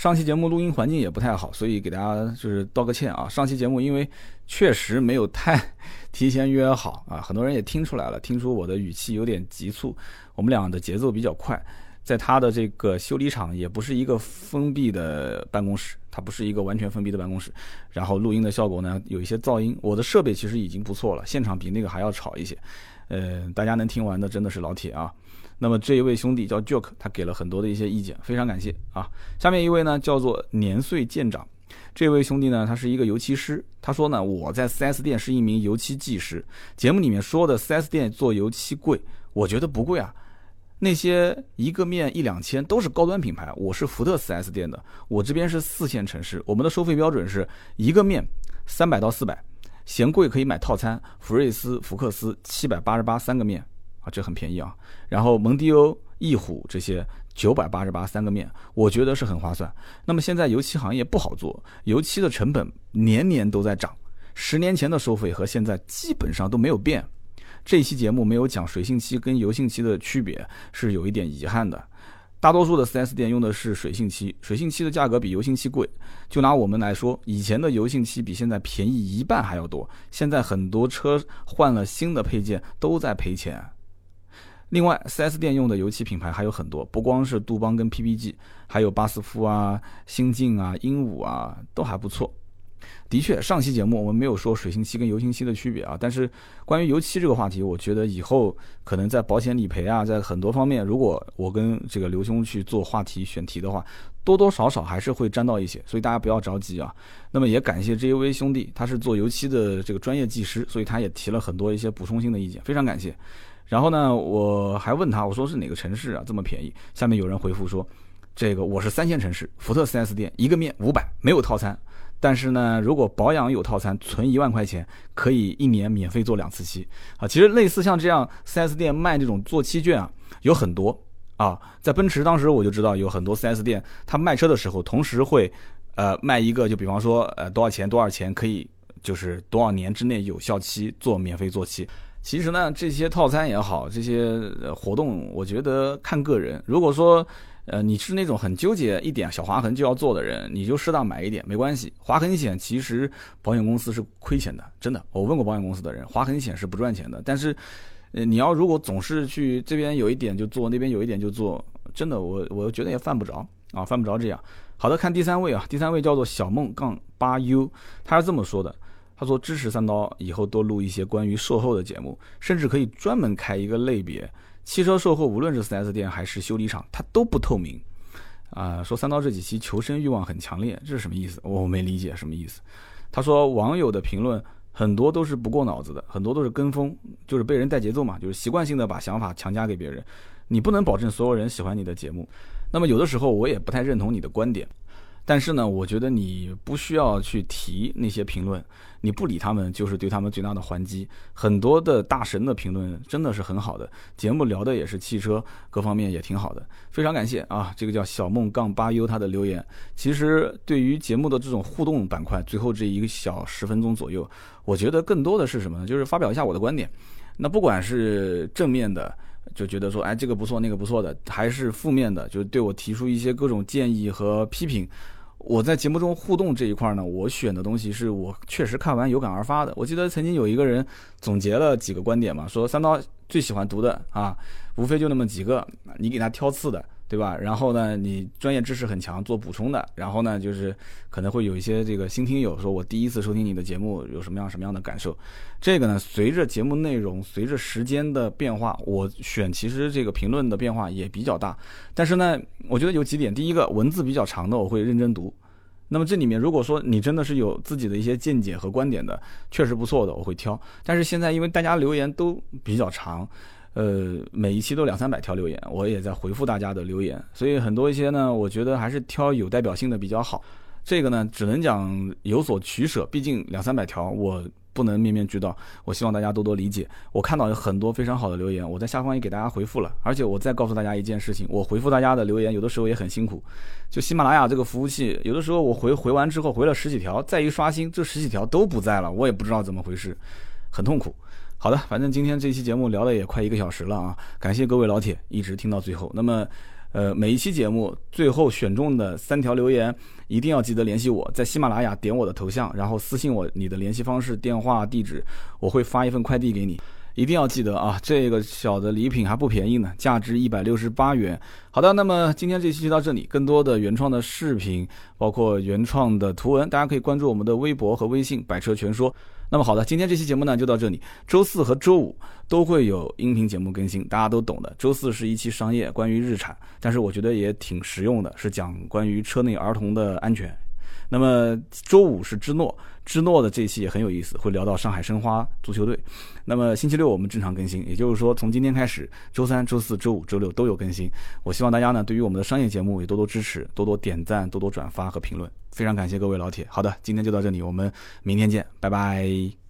上期节目录音环境也不太好，所以给大家就是道个歉啊。上期节目因为确实没有太提前约好啊，很多人也听出来了，听出我的语气有点急促。我们俩的节奏比较快，在他的这个修理厂也不是一个封闭的办公室，它不是一个完全封闭的办公室。然后录音的效果呢有一些噪音，我的设备其实已经不错了，现场比那个还要吵一些。呃，大家能听完的真的是老铁啊。那么这一位兄弟叫 Joke，他给了很多的一些意见，非常感谢啊。下面一位呢叫做年岁渐长，这位兄弟呢他是一个油漆师，他说呢我在 4S 店是一名油漆技师。节目里面说的 4S 店做油漆贵，我觉得不贵啊。那些一个面一两千都是高端品牌，我是福特 4S 店的，我这边是四线城市，我们的收费标准是一个面三百到四百，嫌贵可以买套餐，福睿斯、福克斯七百八十八三个面。啊，这很便宜啊。然后蒙迪欧、翼虎这些九百八十八三个面，我觉得是很划算。那么现在油漆行业不好做，油漆的成本年年都在涨。十年前的收费和现在基本上都没有变。这期节目没有讲水性漆跟油性漆的区别，是有一点遗憾的。大多数的 4S 店用的是水性漆，水性漆的价格比油性漆贵。就拿我们来说，以前的油性漆比现在便宜一半还要多。现在很多车换了新的配件都在赔钱。另外，4S 店用的油漆品牌还有很多，不光是杜邦跟 PPG，还有巴斯夫啊、新晋啊、鹦鹉啊，都还不错。的确，上期节目我们没有说水性漆跟油性漆的区别啊，但是关于油漆这个话题，我觉得以后可能在保险理赔啊，在很多方面，如果我跟这个刘兄去做话题选题的话，多多少少还是会沾到一些，所以大家不要着急啊。那么也感谢 JUV 兄弟，他是做油漆的这个专业技师，所以他也提了很多一些补充性的意见，非常感谢。然后呢，我还问他，我说是哪个城市啊这么便宜？下面有人回复说，这个我是三线城市，福特 4S 店一个面五百，没有套餐。但是呢，如果保养有套餐，存一万块钱可以一年免费做两次漆啊。其实类似像这样 4S 店卖这种做漆券啊，有很多啊。在奔驰当时我就知道有很多 4S 店，他卖车的时候同时会，呃，卖一个就比方说呃多少钱多少钱可以就是多少年之内有效期做免费做漆。其实呢，这些套餐也好，这些活动我觉得看个人。如果说呃，你是那种很纠结一点小划痕就要做的人，你就适当买一点没关系。划痕险其实保险公司是亏钱的，真的。我问过保险公司的人，划痕险是不赚钱的。但是，呃，你要如果总是去这边有一点就做，那边有一点就做，真的，我我觉得也犯不着啊，犯不着这样。好的，看第三位啊，第三位叫做小梦杠八 U，他是这么说的，他说支持三刀以后多录一些关于售后的节目，甚至可以专门开一个类别。汽车售后，无论是 4S 店还是修理厂，它都不透明。啊，说三刀这几期求生欲望很强烈，这是什么意思？我没理解什么意思。他说网友的评论很多都是不过脑子的，很多都是跟风，就是被人带节奏嘛，就是习惯性的把想法强加给别人。你不能保证所有人喜欢你的节目。那么有的时候我也不太认同你的观点。但是呢，我觉得你不需要去提那些评论，你不理他们就是对他们最大的还击。很多的大神的评论真的是很好的，节目聊的也是汽车，各方面也挺好的，非常感谢啊！这个叫小梦杠八 U 他的留言，其实对于节目的这种互动板块，最后这一个小十分钟左右，我觉得更多的是什么呢？就是发表一下我的观点。那不管是正面的。就觉得说，哎，这个不错，那个不错的，还是负面的，就是对我提出一些各种建议和批评。我在节目中互动这一块呢，我选的东西是我确实看完有感而发的。我记得曾经有一个人总结了几个观点嘛，说三刀最喜欢读的啊，无非就那么几个，你给他挑刺的。对吧？然后呢，你专业知识很强，做补充的。然后呢，就是可能会有一些这个新听友说，我第一次收听你的节目，有什么样什么样的感受？这个呢，随着节目内容、随着时间的变化，我选其实这个评论的变化也比较大。但是呢，我觉得有几点：第一个，文字比较长的，我会认真读。那么这里面，如果说你真的是有自己的一些见解和观点的，确实不错的，我会挑。但是现在因为大家留言都比较长。呃，每一期都两三百条留言，我也在回复大家的留言，所以很多一些呢，我觉得还是挑有代表性的比较好。这个呢，只能讲有所取舍，毕竟两三百条我不能面面俱到。我希望大家多多理解。我看到有很多非常好的留言，我在下方也给大家回复了。而且我再告诉大家一件事情，我回复大家的留言有的时候也很辛苦。就喜马拉雅这个服务器，有的时候我回回完之后回了十几条，再一刷新，这十几条都不在了，我也不知道怎么回事，很痛苦。好的，反正今天这期节目聊了也快一个小时了啊！感谢各位老铁一直听到最后。那么，呃，每一期节目最后选中的三条留言，一定要记得联系我，在喜马拉雅点我的头像，然后私信我你的联系方式、电话、地址，我会发一份快递给你。一定要记得啊，这个小的礼品还不便宜呢，价值一百六十八元。好的，那么今天这期就到这里，更多的原创的视频，包括原创的图文，大家可以关注我们的微博和微信“百车全说”。那么好的，今天这期节目呢就到这里。周四和周五都会有音频节目更新，大家都懂的。周四是一期商业，关于日产，但是我觉得也挺实用的，是讲关于车内儿童的安全。那么周五是芝诺，芝诺的这一期也很有意思，会聊到上海申花足球队。那么星期六我们正常更新，也就是说从今天开始，周三、周四周五、周六都有更新。我希望大家呢对于我们的商业节目也多多支持，多多点赞，多多转发和评论。非常感谢各位老铁。好的，今天就到这里，我们明天见，拜拜。